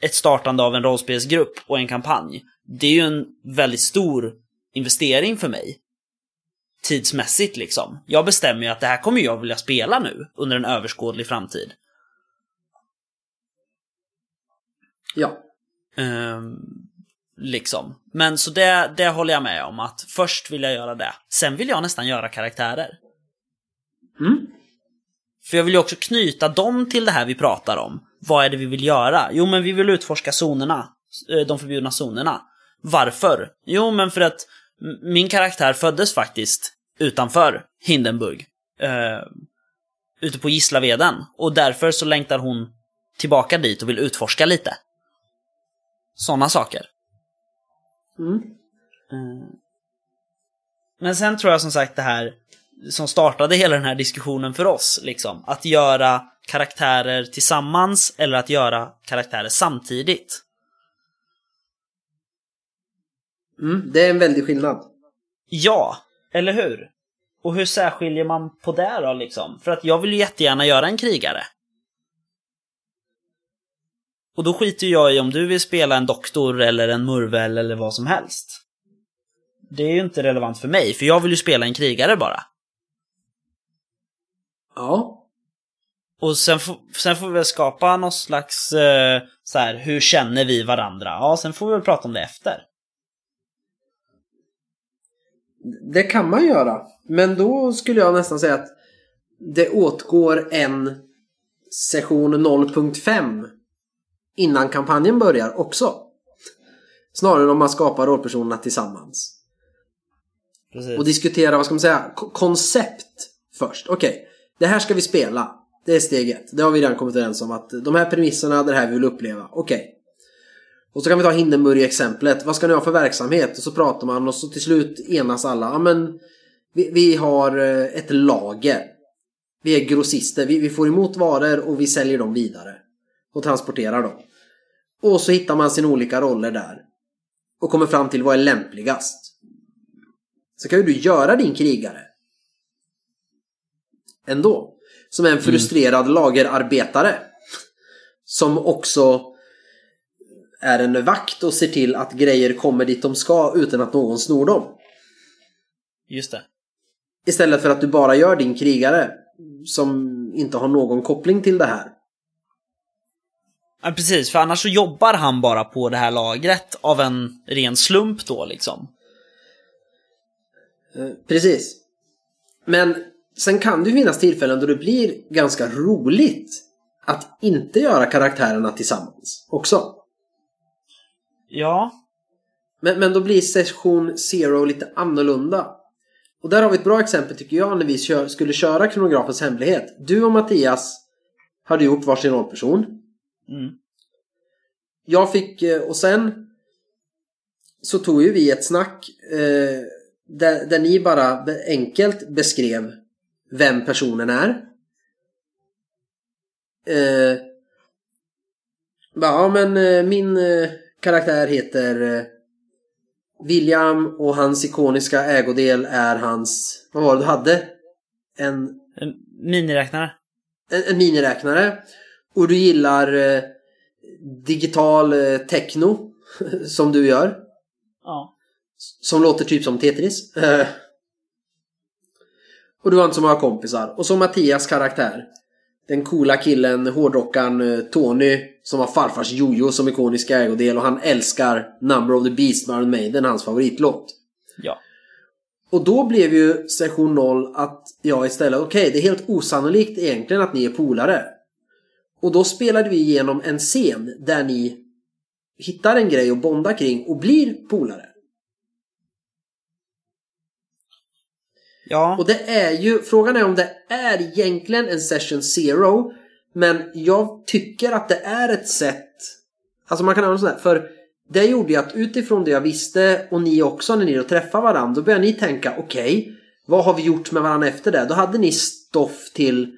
ett startande av en rollspelsgrupp och en kampanj. Det är ju en väldigt stor investering för mig. Tidsmässigt liksom. Jag bestämmer ju att det här kommer jag vilja spela nu under en överskådlig framtid. Ja. Ehm, liksom. Men så det, det håller jag med om att först vill jag göra det. Sen vill jag nästan göra karaktärer. Mm. För jag vill ju också knyta dem till det här vi pratar om. Vad är det vi vill göra? Jo, men vi vill utforska zonerna. eh, De förbjudna zonerna. Varför? Jo, men för att min karaktär föddes faktiskt utanför Hindenburg. Eh, ute på Gislaveden. Och därför så längtar hon tillbaka dit och vill utforska lite. Sådana saker. Mm. Men sen tror jag som sagt det här som startade hela den här diskussionen för oss, liksom. Att göra karaktärer tillsammans eller att göra karaktärer samtidigt. Mm. Det är en väldig skillnad. Ja, eller hur? Och hur särskiljer man på det då, liksom? För att jag vill ju jättegärna göra en krigare. Och då skiter jag i om du vill spela en doktor eller en murvel eller vad som helst. Det är ju inte relevant för mig, för jag vill ju spela en krigare bara. Ja. Och sen, får- sen får vi väl skapa någon slags, eh, så här, hur känner vi varandra? Ja, sen får vi väl prata om det efter. Det kan man göra. Men då skulle jag nästan säga att det åtgår en session 0.5 innan kampanjen börjar också. Snarare om man skapar rollpersonerna tillsammans. Precis. Och diskutera, vad ska man säga, ko- koncept först. Okej, det här ska vi spela. Det är steg ett. Det har vi redan kommit överens om att de här premisserna, det här vi vill uppleva. Okej. Och så kan vi ta Hindenburg-exemplet. Vad ska ni ha för verksamhet? Och så pratar man och så till slut enas alla. Ja men, vi, vi har eh, ett lager. Vi är grossister. Vi, vi får emot varor och vi säljer dem vidare. Och transporterar dem. Och så hittar man sina olika roller där. Och kommer fram till vad är lämpligast. Så kan ju du göra din krigare. Ändå. Som är en frustrerad lagerarbetare. Som också är en vakt och ser till att grejer kommer dit de ska utan att någon snor dem. Just det. Istället för att du bara gör din krigare som inte har någon koppling till det här. Ja, precis, för annars så jobbar han bara på det här lagret av en ren slump då liksom. Eh, Precis. Men sen kan det ju finnas tillfällen då det blir ganska roligt att inte göra karaktärerna tillsammans också. Ja. Men, men då blir session zero lite annorlunda. Och där har vi ett bra exempel tycker jag när vi kör, skulle köra kronografens hemlighet. Du och Mattias hade gjort varsin rollperson. Mm. Jag fick, eh, och sen så tog ju vi ett snack eh, där, där ni bara enkelt beskrev vem personen är. Eh, ja men eh, min eh, karaktär heter eh, William och hans ikoniska ägodel är hans, vad var det du hade? En, En miniräknare. en, en miniräknare. Och du gillar eh, digital eh, techno [laughs] som du gör. Ja. Som låter typ som Tetris. [laughs] Och du har inte så många kompisar. Och så Mattias karaktär. Den coola killen, hårdrockaren eh, Tony som har farfars jojo som ikonisk ägodel och han älskar Number of the Beast med Iron Maiden, hans favoritlåt. Ja. Och då blev ju session 0 att jag istället, okej det är helt osannolikt egentligen att ni är polare. Och då spelade vi igenom en scen där ni hittar en grej att bonda kring och blir polare. Ja. Och det är ju, frågan är om det är egentligen en session zero. Men jag tycker att det är ett sätt, alltså man kan använda sådär, för det gjorde ju att utifrån det jag visste och ni också när ni då träffade varandra, då började ni tänka okej, vad har vi gjort med varandra efter det? Då hade ni stoff till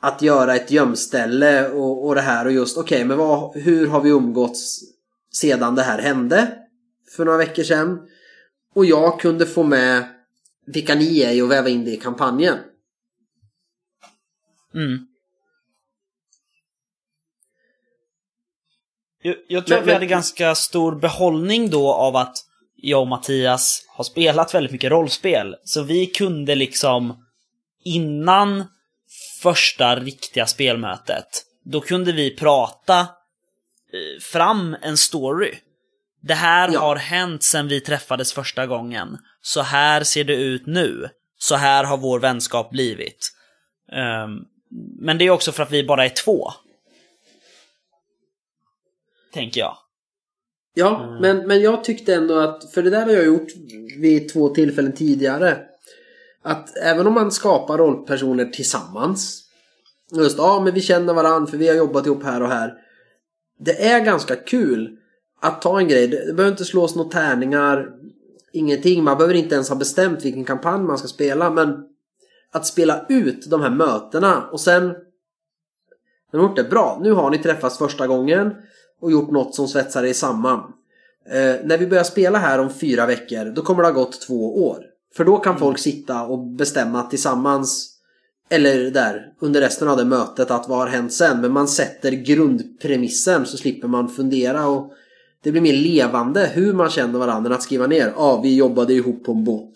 att göra ett gömställe och, och det här och just okej, men vad, hur har vi umgåtts sedan det här hände för några veckor sedan? Och jag kunde få med vilka ni är och väva in det i kampanjen. Mm. Jag, jag tror Men- att vi men- hade ganska stor behållning då av att jag och Mattias har spelat väldigt mycket rollspel. Så vi kunde liksom innan första riktiga spelmötet, då kunde vi prata eh, fram en story. Det här Ja. har hänt sedan vi träffades första gången. Så här ser det ut nu. Så här har vår vänskap blivit. Ehm, men det är också för att vi bara är två. Tänker jag. Ja, men, men jag tyckte ändå att, för det där har jag gjort vid två tillfällen tidigare. Att även om man skapar rollpersoner tillsammans. Just, ja men vi känner varandra för vi har jobbat ihop här och här. Det är ganska kul att ta en grej. Det behöver inte slås några tärningar. Ingenting. Man behöver inte ens ha bestämt vilken kampanj man ska spela. Men att spela ut de här mötena och sen när de har gjort det bra. Nu har ni träffats första gången och gjort något som svetsar er samman. Eh, när vi börjar spela här om fyra veckor, då kommer det ha gått två år. För då kan folk sitta och bestämma tillsammans, eller där, under resten av det mötet, att vad har hänt sen? Men man sätter grundpremissen så slipper man fundera och det blir mer levande hur man känner varandra än att skriva ner, ja, ah, vi jobbade ihop på en båt.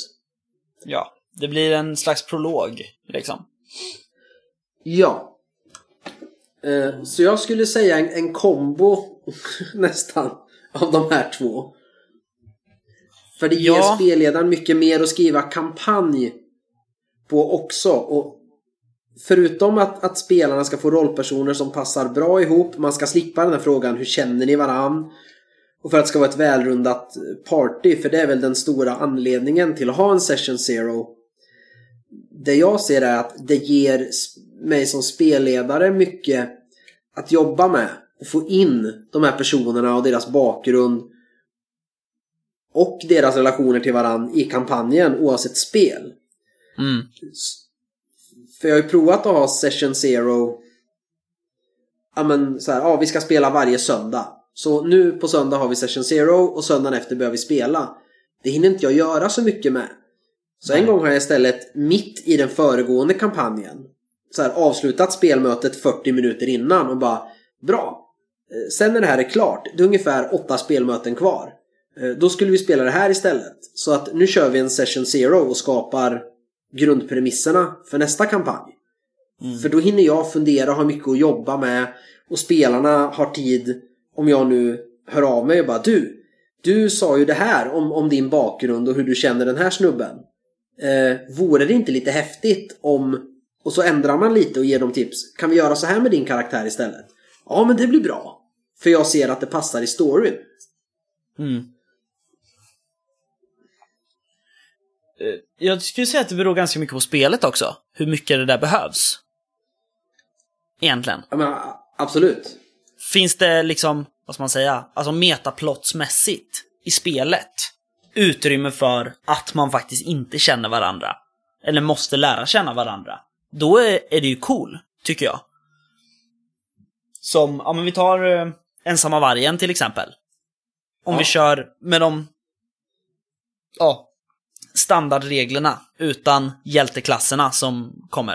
Ja. Det blir en slags prolog, liksom. Ja. Eh, Så jag skulle säga en, en kombo [laughs] nästan av de här två. För det ger Ja. spelledaren mycket mer att skriva kampanj på också. Och förutom att, att spelarna ska få rollpersoner som passar bra ihop, man ska slippa den här frågan hur känner ni varann? Och för att det ska vara ett välrundat party, för det är väl den stora anledningen till att ha en session zero. Det jag ser är att det ger mig som spelledare mycket att jobba med. Och få in de här personerna och deras bakgrund och deras relationer till varann i kampanjen oavsett spel. Mm. För jag har ju provat att ha session zero Ja men så här, ja vi ska spela varje söndag. Så nu på söndag har vi session zero och söndagen efter börjar vi spela. Det hinner inte jag göra så mycket med. Så Nej. en gång har jag istället mitt i den föregående kampanjen så här, avslutat spelmötet 40 minuter innan och bara Bra! Eh, Sen när det här är klart, det är ungefär åtta spelmöten kvar. Eh, Då skulle vi spela det här istället. Så att nu kör vi en session zero och skapar grundpremisserna för nästa kampanj. Mm. För då hinner jag fundera och ha mycket att jobba med. Och spelarna har tid, om jag nu hör av mig och bara Du, du sa ju det här om, om din bakgrund och hur du känner den här snubben. Eh, vore det inte lite häftigt om... Och så ändrar man lite och ger dem tips. Kan vi göra så här med din karaktär istället? Ja, men det blir bra. För jag ser att det passar i storyn. Mm. Eh, Jag skulle säga att det beror ganska mycket på spelet också. Hur mycket det där behövs. Egentligen. Jag menar, absolut. Finns det liksom, vad ska man säga, alltså metaplottsmässigt i spelet utrymme för att man faktiskt inte känner varandra. Eller måste lära känna varandra. Då är, är det ju cool, tycker jag. Som, ja men vi tar eh, Ensamma vargen till exempel. Om Ja. vi kör med de, ja, standardreglerna utan hjälteklasserna som kommer.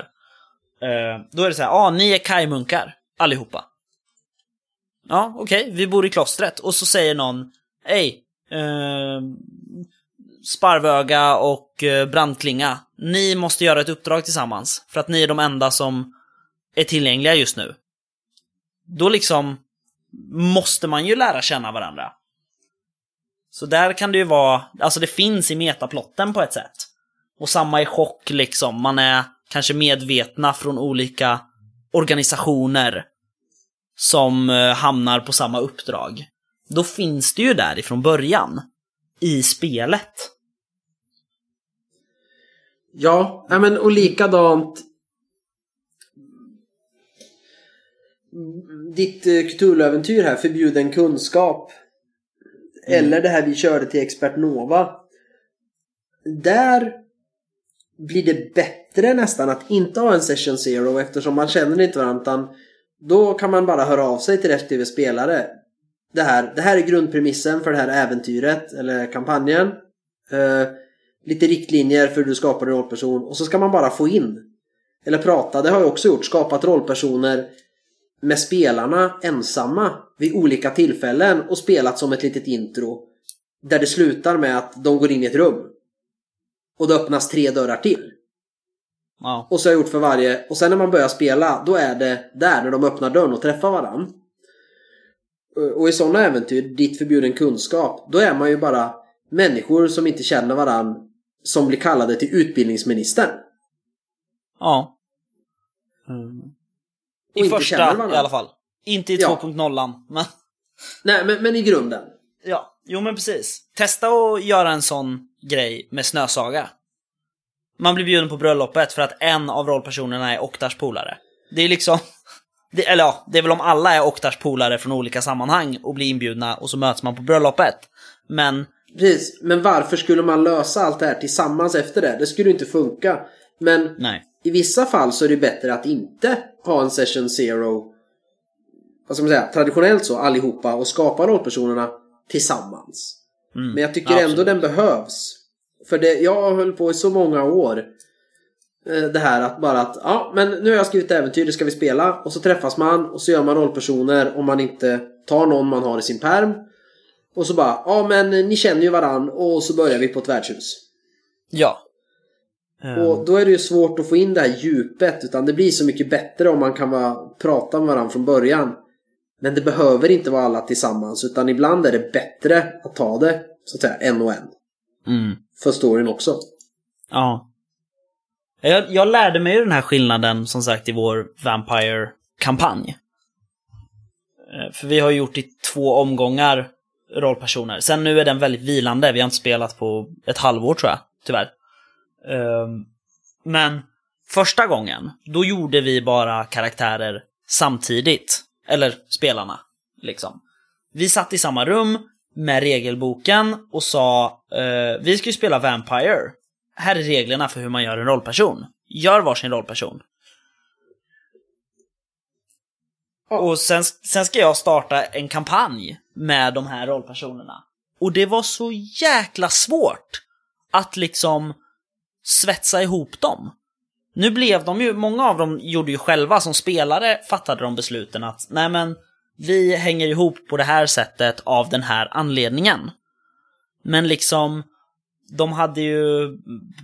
Eh, då är det så här, ja ni är kajmunkar allihopa. Ja, okej, vi bor i klostret. Och så säger någon, hej, eh, Sparvöga och eh, Brandklinga, ni måste göra ett uppdrag tillsammans. För att ni är de enda som är tillgängliga just nu. Då liksom måste man ju lära känna varandra. Så där kan det ju vara, alltså det finns i metaplotten på ett sätt. Och samma i chock liksom, man är kanske medvetna från olika organisationer som eh, hamnar på samma uppdrag. Då finns det ju där ifrån början. I spelet. Ja, men och likadant ditt eh, Cthulhu-äventyr här, Förbjuden kunskap. Eller det här vi körde till Expert Nova. Där blir det bättre nästan att inte ha en session zero eftersom man känner inte varandra. utan då kan man bara höra av sig till respektive spelare. Det här, det här är grundpremissen för det här äventyret eller kampanjen. Eh, lite riktlinjer för hur du skapar en rollperson och så ska man bara få in eller prata, det har jag också gjort, skapat rollpersoner med spelarna ensamma vid olika tillfällen och spelat som ett litet intro där det slutar med att de går in i ett rum och det öppnas tre dörrar till. Ja. Och så har jag gjort för varje och sen när man börjar spela då är det där när de öppnar dörren och träffar varann. Och i sådana äventyr, ditt förbjuden kunskap, då är man ju bara människor som inte känner varann som blir kallade till utbildningsministern. Ja. Mm. I inte känner första i alla fall. Inte i Ja. 2.0, men [laughs] Nej, men, men i grunden. ja. Jo men precis. Testa att göra en sån grej med Snösaga. Man blir bjuden på bröllopet för att en av rollpersonerna är Oktars polare. Det är liksom... Det, eller ja, det är väl om alla är Oktars polare från olika sammanhang och blir inbjudna och så möts man på bröllopet. Men, Precis, men varför skulle man lösa allt det här tillsammans efter det? Det skulle inte funka. Men nej. i vissa fall så är det bättre att inte ha en session zero vad ska man säga, traditionellt så allihopa och skapa rollpersonerna tillsammans. Mm. Men jag tycker Ja, ändå absolut. den behövs. För det, jag hållit på i så många år. eh, Det här att bara att ja men nu har jag skrivit äventyr, det ska vi spela. Och så träffas man och så gör man rollpersoner om man inte tar någon man har i sin perm. Och så bara ja men ni känner ju varann och så börjar vi på ett värdshus. Ja. Ehm, Och då är det ju svårt att få in det här djupet utan det blir så mycket bättre om man kan vara, prata med varandra från början. Men det behöver inte vara alla tillsammans utan ibland är det bättre att ta det så att säga en och en. Mm. För storyn också. Ja. Jag, jag lärde mig den här skillnaden som sagt i vår Vampire-kampanj. Eh, För vi har gjort i två omgångar rollpersoner. Sen nu är den väldigt vilande. Vi har inte spelat på ett halvår tror jag, tyvärr. Ehm, Men första gången, då gjorde vi bara karaktärer samtidigt. Eller spelarna, liksom. Vi satt i samma rum med regelboken och sa eh, vi ska ju spela Vampire. Här är reglerna för hur man gör en rollperson. Gör varsin rollperson. Ja. Och sen, sen ska jag starta en kampanj med de här rollpersonerna. Och det var så jäkla svårt att liksom svetsa ihop dem. Nu blev de ju, många av dem gjorde ju själva, som spelare fattade de besluten att nej men, vi hänger ihop på det här sättet av den här anledningen. Men liksom, de hade ju,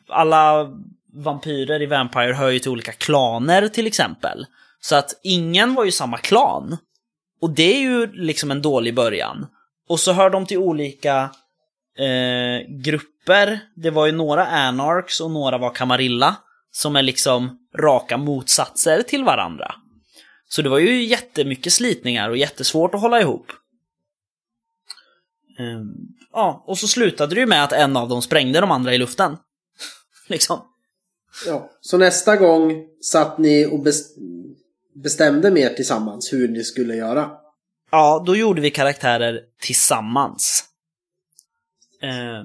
alla vampyrer i Vampire hör ju till olika klaner till exempel. Så att ingen var ju samma klan. Och det är ju liksom en dålig början. Och så hör de till olika eh, grupper. Det var ju några Anarchs och några var Camarilla. Som är liksom raka motsatser till varandra. Så det var ju jättemycket slitningar och jättesvårt att hålla ihop. Ehm, ja, och så slutade det ju med att en av dem sprängde de andra i luften. [laughs] liksom. Ja. Så nästa gång satt ni och bes- bestämde mer tillsammans hur ni skulle göra. Ja, då gjorde vi karaktärer tillsammans. Eh,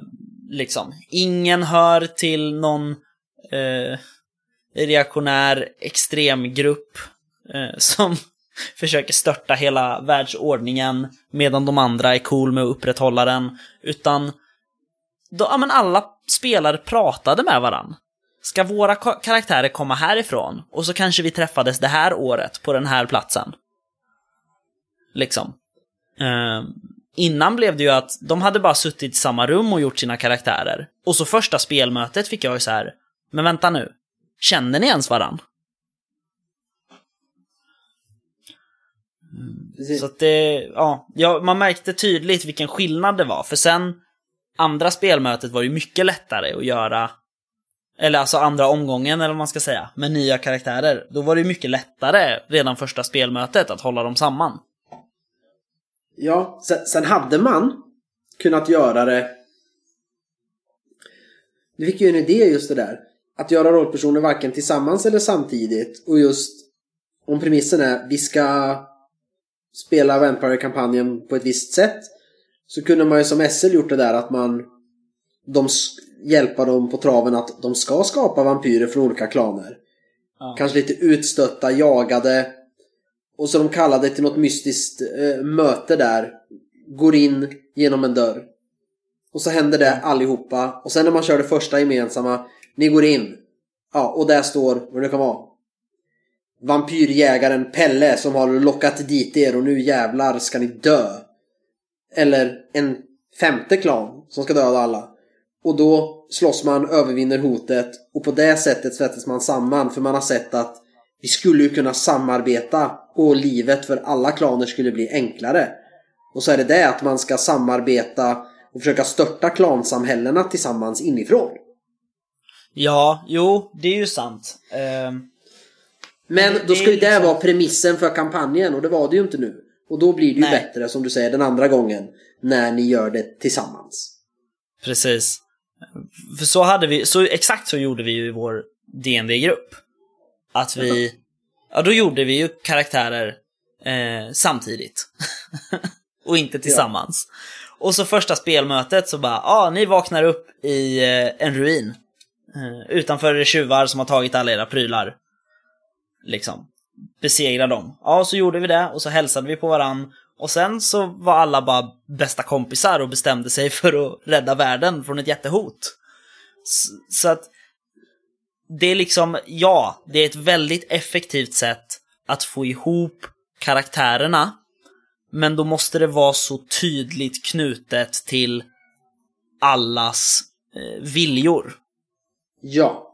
liksom. Ingen hör till någon eh, reaktionär extremgrupp eh, som [laughs] försöker störta hela världsordningen medan de andra är cool med att upprätthålla den. Utan då, ja, men alla spelare pratade med varann. Ska våra karaktärer komma härifrån? Och så kanske vi träffades det här året på den här platsen. Liksom. Eh, innan blev det ju att de hade bara suttit i samma rum och gjort sina karaktärer. Och så första spelmötet fick jag ju så här. men vänta nu. Känner ni ens varann? Precis. Så att det, ja, ja, man märkte tydligt vilken skillnad det var. För sen, andra spelmötet var ju mycket lättare att göra. Eller alltså andra omgången eller vad man ska säga, med nya karaktärer. Då var det ju mycket lättare redan första spelmötet att hålla dem samman. Ja, sen, sen hade man kunnat göra det... Vi fick ju en idé just det där. Att göra rollpersoner varken tillsammans eller samtidigt. Och just om premissen är vi ska spela Vampire-kampanjen på ett visst sätt. Så kunde man ju som SL gjort det där att man de hjälpa dem på traven att de ska skapa vampyrer från olika klaner. Ja. Kanske lite utstötta, jagade. Och så de kallade till något mystiskt eh, möte där. Går in genom en dörr. Och så händer det allihopa. Och sen när man kör det första gemensamma. Ni går in. Ja, och där står, vad det kan vara. Vampyrjägaren Pelle som har lockat dit er och nu jävlar ska ni dö. Eller en femte klan som ska döda alla. Och då slåss man, övervinner hotet och på det sättet svettas man samman för man har sett att vi skulle ju kunna samarbeta och livet för alla klaner skulle bli enklare. Och så är det det att man ska samarbeta och försöka störta klansamhällena tillsammans inifrån. Ja, jo, det är ju sant. Uh... Men då ska ju det liksom- vara premissen för kampanjen och det var det ju inte nu. Och då blir det ju Nej. bättre som du säger den andra gången när ni gör det tillsammans. Precis. För så hade vi, så exakt så gjorde vi ju i vår dd grupp Att vi, ja då gjorde vi ju karaktärer eh, samtidigt. [laughs] och inte tillsammans. Och så första spelmötet så bara, ja ah, ni vaknar upp i eh, en ruin. Eh, utanför är det tjuvar som har tagit alla era prylar. Liksom. Besegra dem. Ja, så gjorde vi det och så hälsade vi på varann. Och sen så var alla bara bästa kompisar och bestämde sig [laughs] för att rädda världen från ett jättehot. Så att det är liksom, ja, det är ett väldigt effektivt sätt att få ihop karaktärerna. Men då måste det vara så tydligt knutet till allas eh, viljor. Ja.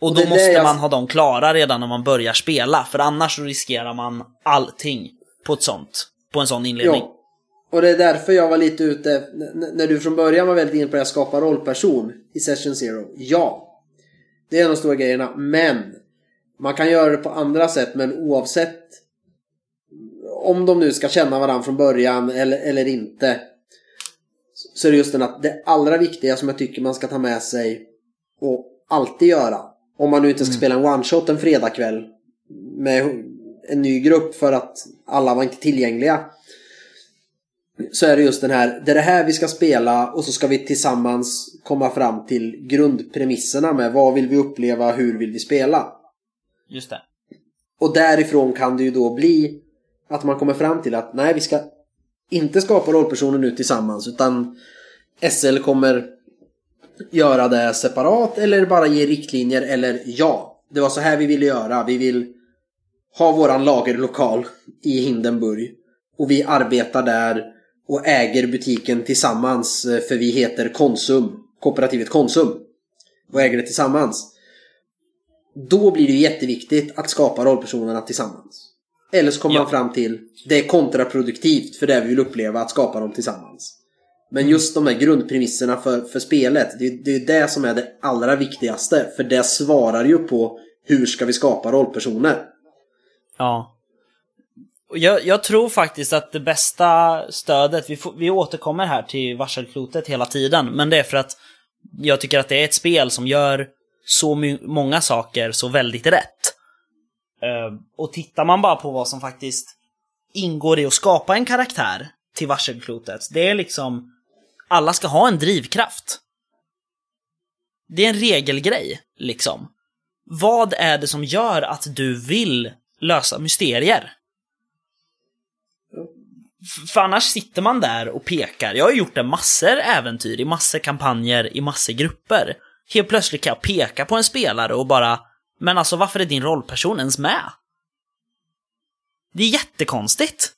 Och då det det måste jag- man ha dem klara redan när man börjar spela, för annars riskerar man allting på ett sånt, på en sån inledning. Ja. Och det är därför jag var lite ute, när du från början var väldigt inne på att skapa rollperson i Session Zero. Ja. Det är en av de stora grejerna. Men man kan göra det på andra sätt men oavsett om de nu ska känna varandra från början eller, eller inte. Så är det just den att det allra viktiga som jag tycker man ska ta med sig och alltid göra. Om man nu inte ska mm. spela en one-shot en fredagkväll med en ny grupp för att alla var inte tillgängliga. Så är det just den här, det är det här vi ska spela och så ska vi tillsammans komma fram till grundpremisserna med vad vill vi uppleva, hur vill vi spela. Just det. Och därifrån kan det ju då bli att man kommer fram till att nej, vi ska inte skapa rollpersoner nu tillsammans utan SL kommer göra det separat eller bara ge riktlinjer eller ja, det var så här vi ville göra. Vi vill ha våran lagerlokal i Hindenburg och vi arbetar där och äger butiken tillsammans eh, för vi heter Konsum, kooperativet Konsum och äger det tillsammans. Då blir det jätteviktigt att skapa rollpersonerna tillsammans. Eller så kommer ja. man fram till det är kontraproduktivt för det vi vill uppleva att skapa dem tillsammans. Men just de där grundpremisserna för, för spelet, det, det är det som är det allra viktigaste. För det svarar ju på hur ska vi skapa rollpersoner. Ja. Jag, jag tror faktiskt att det bästa stödet, vi, får, vi återkommer här till varselklotet hela tiden, men det är för att jag tycker att det är ett spel som gör så många saker så väldigt rätt. Eh, och tittar man bara på vad som faktiskt ingår i att skapa en karaktär till varselklotet, det är liksom alla ska ha en drivkraft. Det är en regelgrej, liksom. Vad är det som gör att du vill lösa mysterier? För annars sitter man där och pekar. Jag har gjort det massor äventyr i massor kampanjer i massor grupper. Helt plötsligt kan jag peka på en spelare och bara Men alltså varför är din rollperson ens med? Det är jättekonstigt.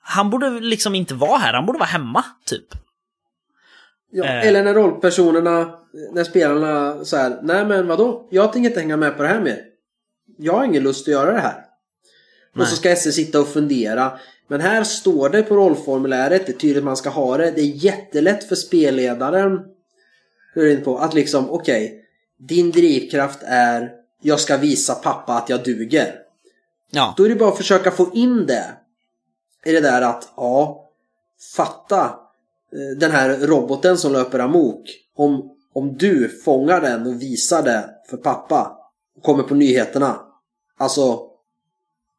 Han borde liksom inte vara här, han borde vara hemma, typ. Ja, eh. Eller när rollpersonerna, när spelarna så här, nej men vadå? Jag tänker inte hänga med på det här mer. Jag har ingen lust att göra det här. Nej. Och så ska SE sitta och fundera. Men här står det på rollformuläret, det är tydligt man ska ha det. Det är jättelätt för spelledaren hur är på, att liksom, okej. Okay, din drivkraft är jag ska visa pappa att jag duger. Ja. Då är det bara att försöka få in det. I det där att, ja, fatta den här roboten som löper amok. Om, om du fångar den och visar det för pappa och kommer på nyheterna. Alltså,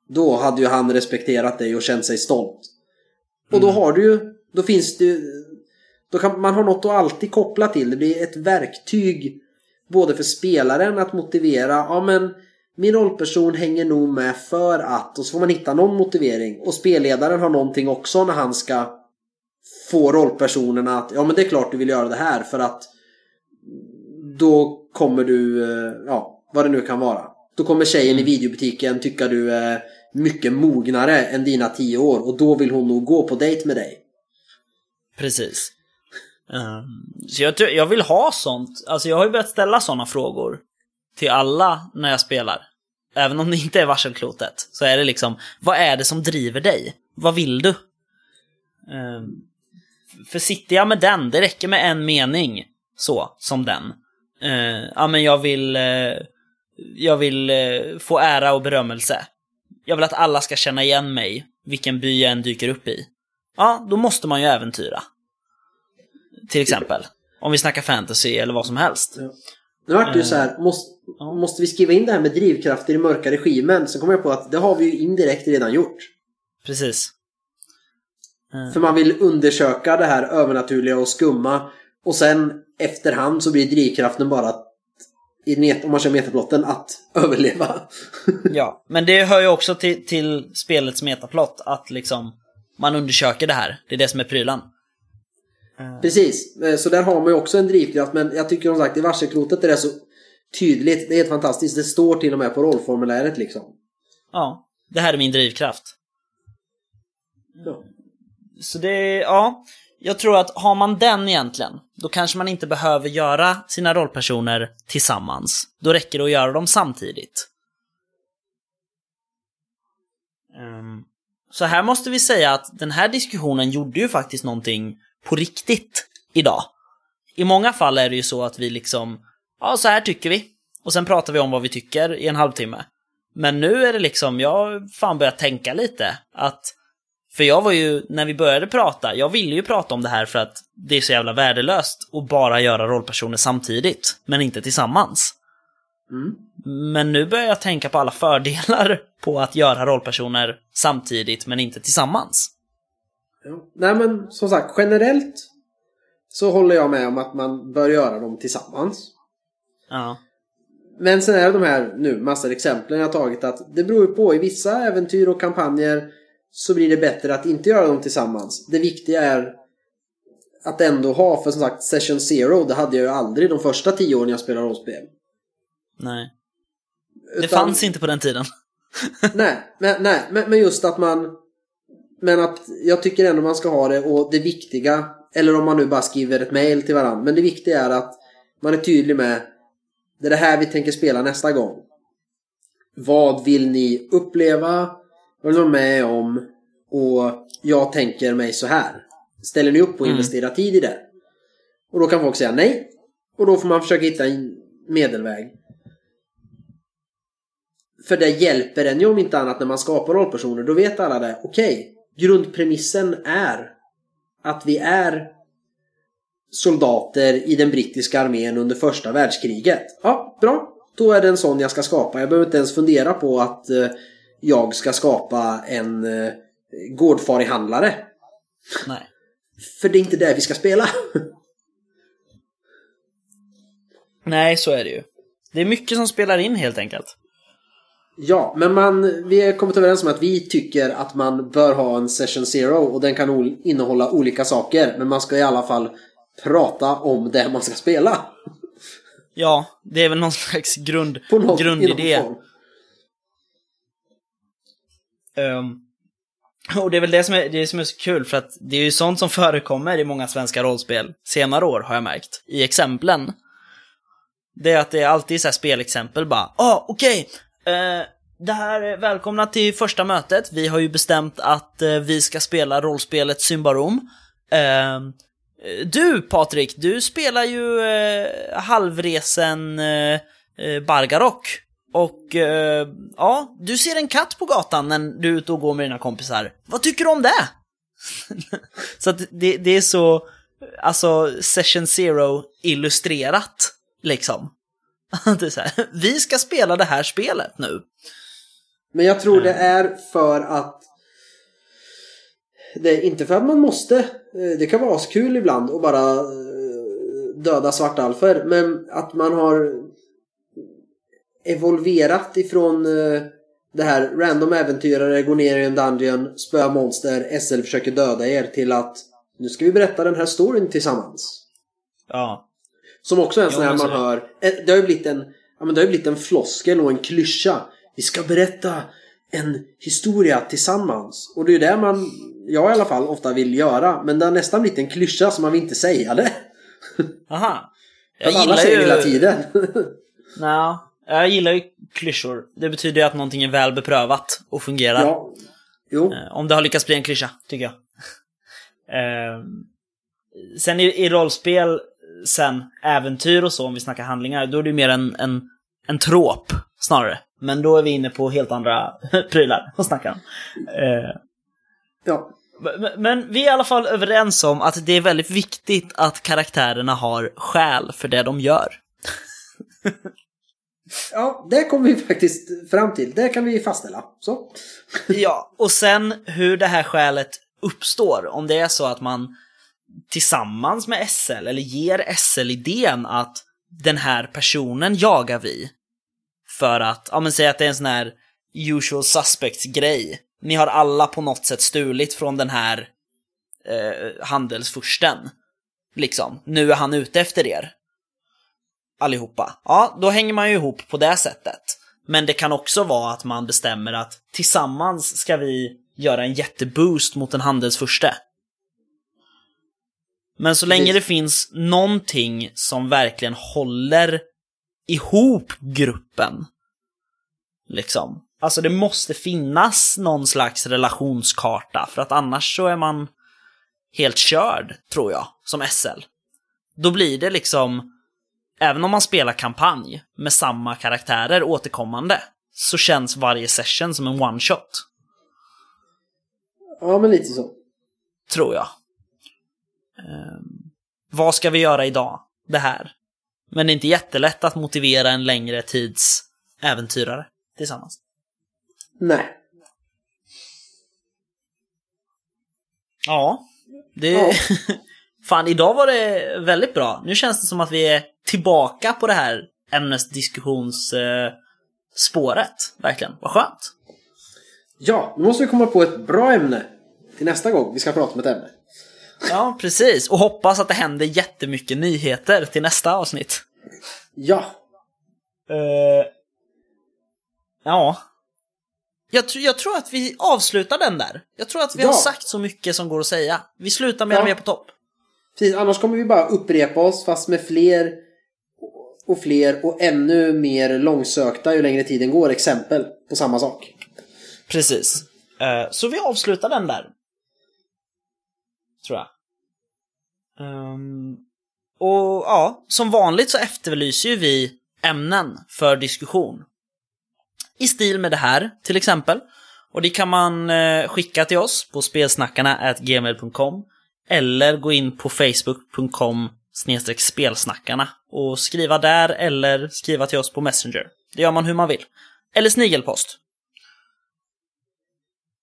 då hade ju han respekterat dig och känt sig stolt. Och då mm. har du ju, då finns det ju, då kan man ha något att alltid koppla till. Det blir ett verktyg både för spelaren att motivera, ja men min rollperson hänger nog med för att och så får man hitta någon motivering och spelledaren har någonting också när han ska få rollpersonerna att ja men det är klart du vill göra det här för att då kommer du, eh, ja vad det nu kan vara. Då kommer tjejen i mm. videobutiken tycka du är mycket mognare än dina tio år och då vill hon nog gå på dejt med dig. Precis. Um, så jag, jag vill ha sånt. Alltså jag har ju börjat ställa sådana frågor till alla när jag spelar. Även om det inte är varselklotet. Så är det liksom, vad är det som driver dig? Vad vill du? Um, för sitter jag med den, det räcker med en mening. Så, som den. Uh, ja men jag vill, uh, jag vill uh, få ära och berömmelse. Jag vill att alla ska känna igen mig, vilken by jag än dyker upp i. Ja, då måste man ju äventyra. Till exempel. Om vi snackar fantasy eller vad som helst. Ja. Nu vart det ju så här, måste, måste vi skriva in det här med drivkrafter i mörka regimen? Så kommer jag på att det har vi ju indirekt redan gjort. Precis. För man vill undersöka det här övernaturliga och skumma. Och sen efterhand så blir drivkraften bara att, om man kör metaplotten, att [laughs] överleva. ja, men det hör ju också till, till spelets metaplott att liksom man undersöker det här. Det är det som är prylan. Precis, eh, så där har man ju också en drivkraft men jag tycker som sagt i varselklotet är det så tydligt. Det är helt fantastiskt. Det står till och med på rollformuläret liksom. Ja, det här är min drivkraft. Ja. Så det, ja. Jag tror att har man den egentligen, då kanske man inte behöver göra sina rollpersoner tillsammans. Då räcker det att göra dem samtidigt. Um, så här måste vi säga att den här diskussionen gjorde ju faktiskt någonting på riktigt idag. I många fall är det ju så att vi liksom, ja så här tycker vi. och sen pratar vi om vad vi tycker i en halvtimme. Men nu är det liksom, jag har fan börjat tänka lite att för jag var ju, när vi började prata, jag ville ju prata om det här för att det är så jävla värdelöst att bara göra rollpersoner samtidigt, men inte tillsammans. Mm. Men nu börjar jag tänka på alla fördelar [laughs] på att göra rollpersoner samtidigt, men inte tillsammans. Ja. Nej men som sagt, generellt så håller jag med om att man bör göra dem tillsammans. Ja. Men sen är det de här nu massor exemplen jag tagit att det beror ju på. I vissa äventyr och kampanjer så blir det bättre att inte göra dem tillsammans. Det viktiga är att ändå ha, för som sagt Session Zero, det hade jag ju aldrig de första tio åren jag spelade rollspel. Nej. Det Utan- fanns inte på den tiden. [laughs] nej, men, nej men, men just att man... Men att jag tycker ändå man ska ha det och det viktiga, eller om man nu bara skriver ett mail till varandra. Men det viktiga är att man är tydlig med det är det här vi tänker spela nästa gång. Vad vill ni uppleva? Vad vill vara med om? Och jag tänker mig så här. Ställer ni upp och Mm. investerar tid i det? Och då kan folk säga nej. Och då får man försöka hitta en medelväg. För det hjälper en ju om inte annat när man skapar rollpersoner. Då vet alla det. Okej, grundpremissen är att vi är soldater i den brittiska armén under första världskriget. Ja, bra. Då är det en sån jag ska skapa. Jag behöver inte ens fundera på att eh, jag ska skapa en eh, gårdfarig handlare. Nej. För det är inte det vi ska spela. Nej, så är det ju. Det är mycket som spelar in helt enkelt. Ja, men man, vi har kommit överens om att vi tycker att man bör ha en session zero och den kan innehålla olika saker. Men man ska i alla fall prata om det man ska spela. Ja, det är väl någon slags grund, På något, grundidé. någon Ehm, och det är väl det som är, det som är så kul, för att det är ju sånt som förekommer i många svenska rollspel senare år, har jag märkt. I exemplen. Det är att det är alltid så här spelexempel bara, ah, okej, eh, det här är välkomna till första mötet. Vi har ju bestämt att eh, vi ska spela rollspelet Symbarom. Ehm, du Patrik, du spelar ju eh, halvresen eh, eh Bargarok. Och eh, ja, du ser en katt på gatan när du är ute och går med dina kompisar. Vad tycker du om det? [laughs] så att det, det är så, alltså session zero illustrerat, liksom. [laughs] det är så här, vi ska spela det här spelet nu. Men jag tror det är för att det är inte för att man måste. Eh, det kan vara askul ibland att bara eh, döda svartalfer. Men att man har evolverat ifrån eh, det här random äventyrare går ner i en dungeon, spöar monster, SL försöker döda er till att nu ska vi berätta den här storyn tillsammans. Ja. Som också är en sån här man det. hör. eh, Det har ju blivit en, ja, men det har ju blivit en floskel och en klyscha. Vi ska berätta en historia tillsammans. Och det är ju det man, jag i alla fall, ofta vill göra. Men det har nästan blivit en klyscha så man vill inte säga det. Aha. För Jag alla gillar säger ju... det hela tiden. Nja, jag gillar ju klyschor. Det betyder ju att någonting är väl beprövat och fungerar. ja. Jo. Eh, Om det har lyckats bli en klyscha, tycker jag. [laughs] Eh, sen i, i rollspel, sen äventyr och så, om vi snackar handlingar, då är det ju mer en, en, en trop, snarare. Men då är vi inne på helt andra [laughs] prylar att snacka om. Eh, Ja. men- vi är i alla fall överens om att det är väldigt viktigt att karaktärerna har själ för det de gör. [laughs] ja, det kommer vi [laughs] faktiskt fram till. Det kan vi fastställa. Så. [laughs] Ja, och sen hur det här skälet uppstår. Om det är så att man tillsammans med SL, eller ger SL idén att den här personen jagar vi. För att, ja men säg att det är en sån här usual suspects-grej. Ni har alla på något sätt stulit från den här eh, handelsfursten. Liksom, nu är han ute efter er. Allihopa. Ja, då hänger man ju ihop på det sättet. Men det kan också vara att man bestämmer att tillsammans ska vi göra en jätteboost mot en handelsfurste. Men så länge det finns någonting som verkligen håller ihop gruppen. Liksom. Alltså det måste finnas någon slags relationskarta för att annars så är man helt körd, tror jag, som SL. Då blir det liksom även om man spelar kampanj med samma karaktärer återkommande, så känns varje session som en one-shot. Ja, men lite så. Tror jag. Um, vad ska vi göra idag? Det här. Men det är inte jättelätt att motivera en längre tids äventyrare tillsammans. Nej. Ja, det... Ja. [laughs] Fan, idag var det väldigt bra. Nu känns det som att vi är tillbaka på det här ämnesdiskussionsspåret. Verkligen. Vad skönt. Ja, nu måste vi komma på ett bra ämne till nästa gång vi ska prata om ett ämne. Ja, precis. Och hoppas att det händer jättemycket nyheter till nästa avsnitt. Ja. Uh, ja. Jag, jag, tror att vi avslutar den där. Jag tror att vi ja. har sagt så mycket som går att säga. Vi slutar med ja. att vi är på topp. Precis, annars kommer vi bara upprepa oss fast med fler och fler och ännu mer långsökta ju längre tiden går exempel på samma sak. Precis. Eh, så vi avslutar den där. Tror jag. Ehm, och ja, som vanligt så efterlyser ju vi ämnen för diskussion. I stil med det här, till exempel. Och det kan man eh, skicka till oss på spelsnackarna gmail.com eller gå in på facebook.com spelsnackarna och skriva där eller skriva till oss på Messenger. Det gör man hur man vill. Eller snigelpost.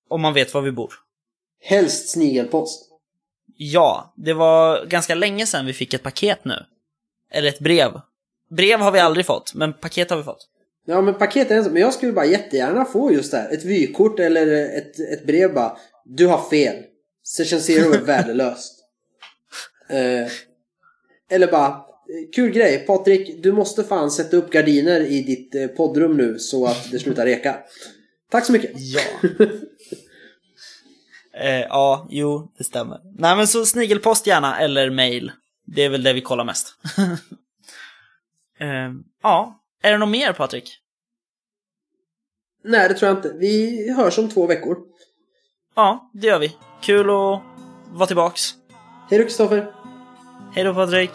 Om man vet var vi bor. Helst snigelpost. Ja, det var ganska länge sedan vi fick ett paket nu. Eller ett brev. Brev har vi aldrig fått, men paket har vi fått. Ja, men paket är en Men jag skulle bara jättegärna få just det här. Ett vykort eller ett, ett brev bara. Du har fel. Session Zero är [laughs] värdelöst. Eh, eller bara, kul grej. Patrik, du måste fan sätta upp gardiner i ditt eh, poddrum nu så att det slutar reka. Tack så mycket. Ja. [laughs] eh, ja, jo, det stämmer. Nej men så snigelpost gärna, eller mail. Det är väl det vi kollar mest. [laughs] eh, ja, är det något mer Patrik? Nej, det tror jag inte. Vi hörs om två veckor. Ja, det gör vi. Kul att vara tillbaks. Hej då Kristoffer. Hej då Patrik.